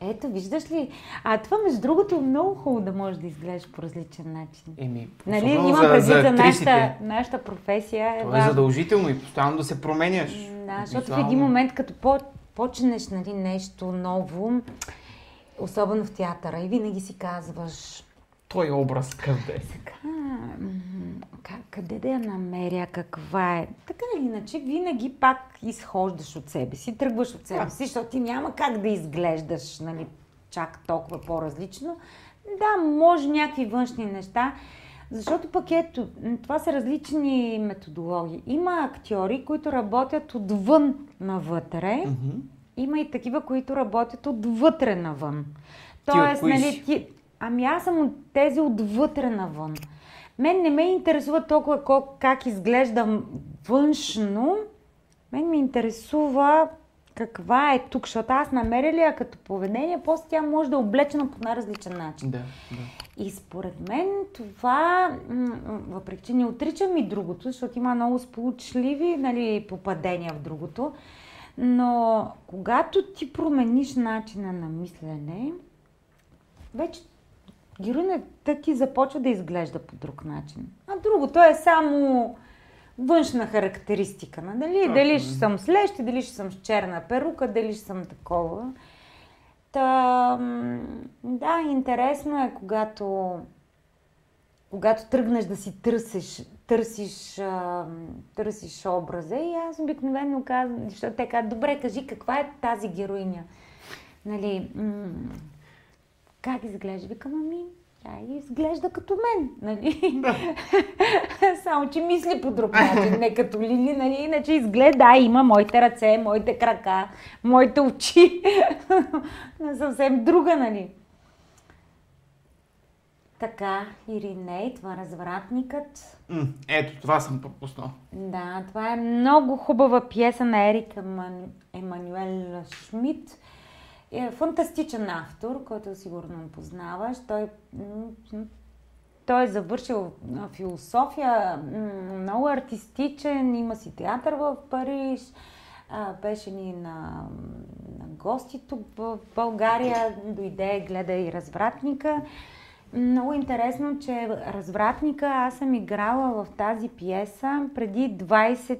Ето, виждаш ли? А това, между другото, е много хубаво да можеш да изглеждаш по различен начин. Еми, нали, има предвид за, за нашата, нашата професия. Е Това е задължително и постоянно да се променяш. Да, защото в един момент, като по, почнеш нали, нещо ново, особено в театъра, и винаги си казваш... Той образ къде? Сега, къде да я намеря, каква е. Така или иначе, винаги пак изхождаш от себе си, тръгваш от себе си, защото ти няма как да изглеждаш нали, чак толкова по-различно. Да, може някакви външни неща, защото пък ето, това са различни методологии. Има актьори, които работят отвън навътре, mm-hmm. има и такива, които работят отвътре навън. Тоест, ти нали, ти... Ами аз съм от тези отвътре навън. Мен не ме интересува толкова как изглеждам външно, мен ме интересува каква е тук, защото аз намеря ли я като поведение, после тя може да е облечена по най-различен начин. Да, да. И според мен това, въпреки че не отричам и другото, защото има много сполучливи нали, попадения в другото, Но когато ти промениш начина на мислене, вече героинята ти започва да изглежда по друг начин. А другото е само външна характеристика. Нали? Дали ще съм с лещи, дали ще съм с черна перука, дали ще съм такова. Та, да, интересно е, когато, когато тръгнеш да си търсиш, търсиш, а, търсиш образа и аз обикновено казвам, защото те казват, добре, кажи каква е тази героиня. Нали, как изглежда? Викам, ами, тя изглежда като мен, нали? <laughs> Само, че мисли по друг начин, не като Лили, нали? Иначе изгледа, да, има моите ръце, моите крака, моите очи. <laughs> Не съвсем друга, нали? Така, Ириней, това развратникът. М, ето, това съм пропуснал. Да, това е много хубава пиеса на Ерик Емануел Шмидт е фантастичен автор, който сигурно познаваш. Той, той е завършил философия, много артистичен, има си театър в Париж, беше ни на, на гости тук в България, дойде, гледа и развратника. Много интересно, че развратника аз съм играла в тази пиеса преди 20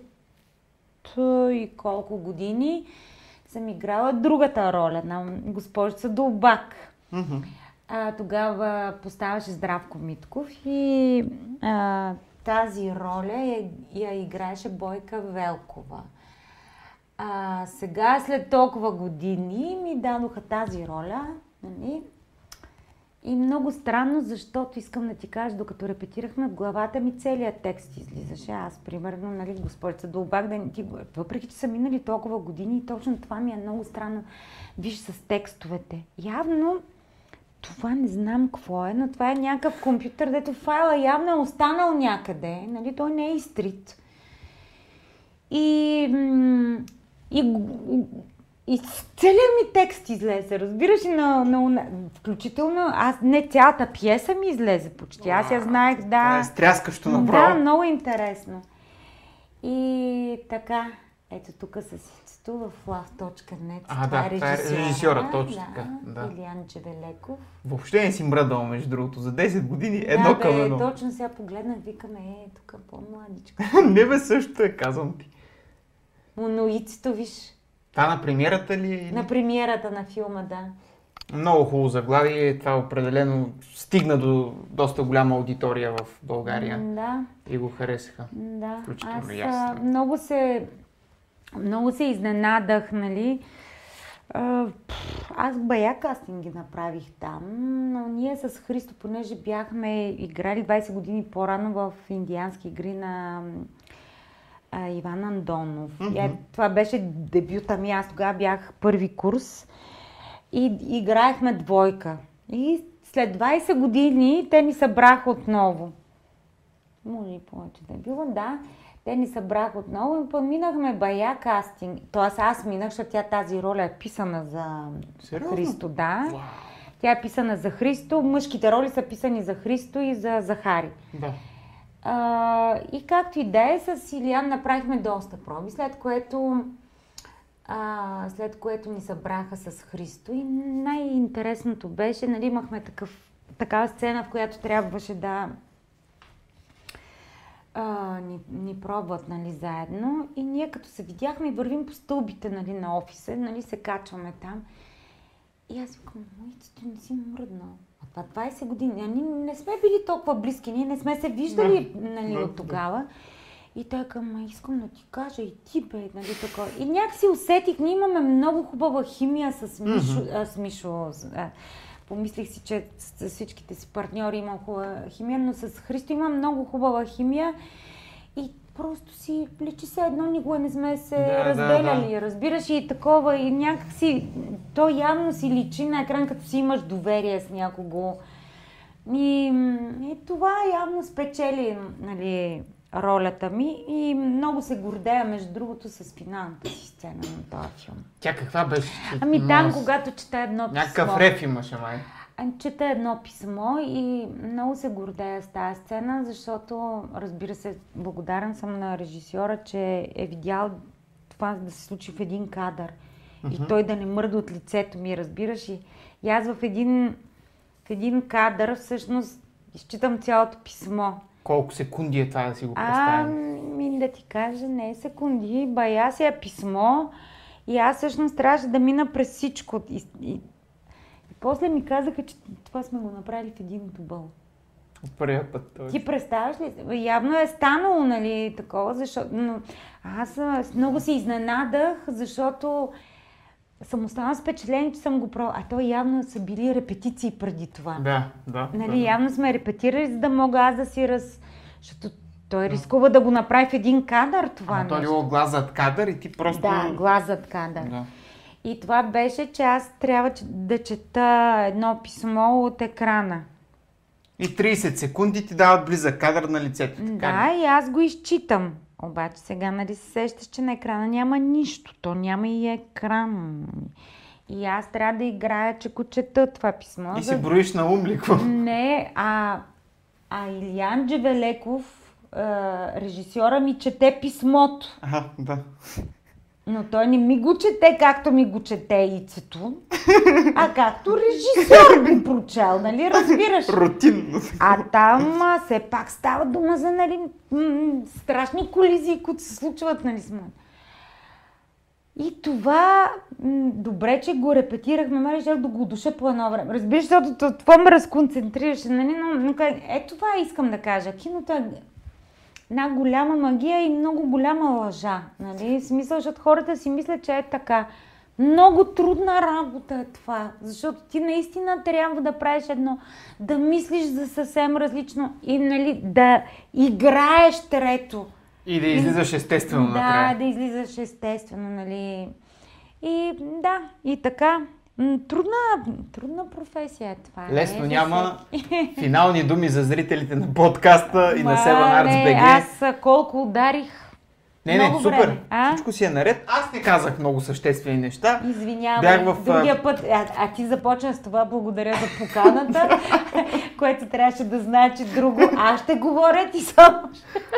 и колко години съм играла другата роля на госпожица Долбак. Mm-hmm. А, тогава поставаше Здравко Митков и а, тази роля я, я играеше Бойка Велкова. А, сега, след толкова години, ми дадоха тази роля. Нали? И много странно, защото искам да ти кажа, докато репетирахме в главата ми целият текст излизаше. Аз, примерно, нали, госпожица Долбак, да ти въпреки че са минали толкова години, точно това ми е много странно. Виж с текстовете. Явно това не знам какво е, но това е някакъв компютър, дето файла явно е останал някъде. Нали? Той не е изтрит. И, и и целият ми текст излезе, разбираш, на, на, на, включително, аз не цялата пиеса ми излезе почти, аз я знаех, да. Това е стряскащо направо. Да, много интересно. И така, ето тук с сицето в love.net. А, това да, е това е режисьора, точно така. Да, да. Илиан Джевелеков. Въобще не си мръдал, между другото, за 10 години едно да, към едно. точно сега погледнах, викаме, е, тук по-младичка. <laughs> не бе, също е, казвам ти. Моноицето, виж. Та на премиерата ли? На премиерата на филма, да. Много хубаво заглавие. Това определено стигна до доста голяма аудитория в България. Да. И го харесаха. Да. Включително Аз, аз. много се, много се изненадах, нали. Аз бая кастинги направих там, но ние с Христо, понеже бяхме играли 20 години по-рано в индиански игри на а, Иван Андонов. Mm-hmm. И, това беше дебюта ми. Аз тогава бях първи курс и играехме двойка. И след 20 години те ни събраха отново. Може и повече да е било, да. Те ни събраха отново и поминахме бая кастинг. Тоест аз минах, защото тя тази роля е писана за Сериозно? Христо. Да. Wow. Тя е писана за Христо. Мъжките роли са писани за Христо и за Захари. Да. А, и както и да е, с Илиан направихме доста проби, след което, а, след което ни събраха с Христо. И най-интересното беше, нали, имахме такъв, такава сцена, в която трябваше да а, ни, ни пробват нали, заедно. И ние като се видяхме и вървим по стълбите нали, на офиса, нали, се качваме там. И аз викам, моите не си мръднал. А това 20 години. Ние не сме били толкова близки, ние не сме се виждали нали, от тогава. И той към, искам да ти кажа и ти бе, нали такова. И някакси усетих, ние имаме много хубава химия с Мишо. Mm-hmm. А, с Мишо а, помислих си, че с всичките си партньори имам хубава химия, но с Христо имам много хубава химия. И просто си личи се едно, никога не сме се да, разделяли, да, да. разбираш и такова и някакси, то явно си личи на екран, като си имаш доверие с някого. И, и това явно спечели нали, ролята ми и много се гордея, между другото, с финалната си сцена на този филм. Тя каква беше? Ами там, когато чета едно писмо. Някакъв реф имаше, май. Чета едно писмо и много се гордея с тази сцена, защото, разбира се, благодарен съм на режисьора, че е видял това да се случи в един кадър. И той да не мърда от лицето ми, разбираш? И, и аз в един, в един кадър всъщност изчитам цялото писмо. Колко секунди е това да си го А, представим? ми да ти кажа, не е секунди, бая си е писмо и аз всъщност трябваше да мина през всичко. И, и после ми казаха, че това сме го направили в един. От първия път. Той. Ти представяш ли? Явно е станало, нали, такова, защото... Но аз много се изненадах, защото съм останала с впечатление, че съм го пробвала. А то явно са били репетиции преди това. Да, да. Нали, да. явно сме репетирали, за да мога аз да си раз... Защото той рискува да го направи в един кадър това Ама той е нещо. било глас зад кадър и ти просто... Да, глас зад кадър. Да. И това беше, че аз трябва да чета едно писмо от екрана. И 30 секунди ти дават близък кадър на лицето. Така ли? Да, и аз го изчитам. Обаче сега нали се сещаш, че на екрана няма нищо. То няма и екран. И аз трябва да играя, че го чета това писмо. И за- си броиш на ум ли какво? Не, а, а Илиян Джевелеков, а, режисьора ми чете писмото. Ага, да. Но той не ми го чете както ми го чете Ицето, а както режисьор би прочел, нали? Разбираш? Рутинно. А там а, все пак става дума за нали, м- страшни колизии, които се случват нали, с мен. И това, м- добре, че го репетирахме, май щях да го душа по едно време. Разбираш, защото това ме разконцентрираше, нали? но, но е това искам да кажа. Киното е една голяма магия и много голяма лъжа. Нали? В смисъл, защото хората си мислят, че е така. Много трудна работа е това, защото ти наистина трябва да правиш едно, да мислиш за съвсем различно и нали, да играеш трето. И да излизаш естествено да, накрая. да излизаш естествено, нали. И да, и така. Трудна, трудна професия е това. не Лесно е няма. Финални думи за зрителите на подкаста и на Ма, Seven Arts BG. Аз колко ударих. Не, не, много супер. време. А? Всичко си е наред. Аз не казах много съществени неща. Извинявай, Бях в, а, другия път, а, а ти започна с това, благодаря за поканата, <laughs> което трябваше да знае, че друго аз ще говоря, ти само.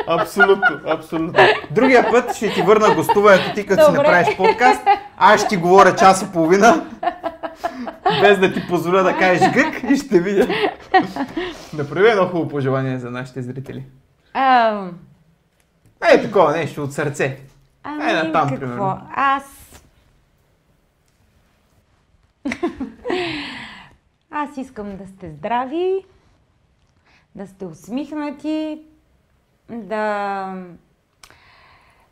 Абсолютно, абсолютно. Другия път ще ти върна гостуването ти, като си направиш подкаст. Аз ще ти говоря час и половина, без да ти позволя да кажеш гък и ще видя. Направи едно хубаво пожелание за нашите зрители. А, Ей, такова нещо от сърце. ами, Е, на там, какво? примерно. Аз... Аз искам да сте здрави, да сте усмихнати, да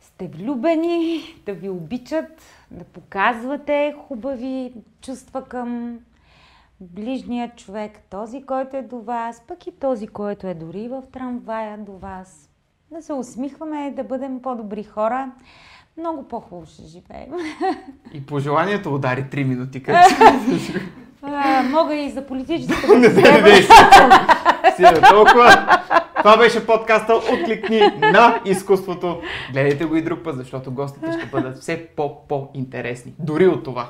сте влюбени, да ви обичат, да показвате хубави чувства към ближния човек, този, който е до вас, пък и този, който е дори в трамвая до вас. Да се усмихваме, да бъдем по-добри хора. Много по-хубаво ще живеем. И пожеланието удари 3 минути. <laughs> А, мога и за политическата <laughs> Не, система. не, толкова. Това беше подкаста Откликни на изкуството. Гледайте го и друг път, защото гостите ще бъдат все по-по-интересни. Дори от това.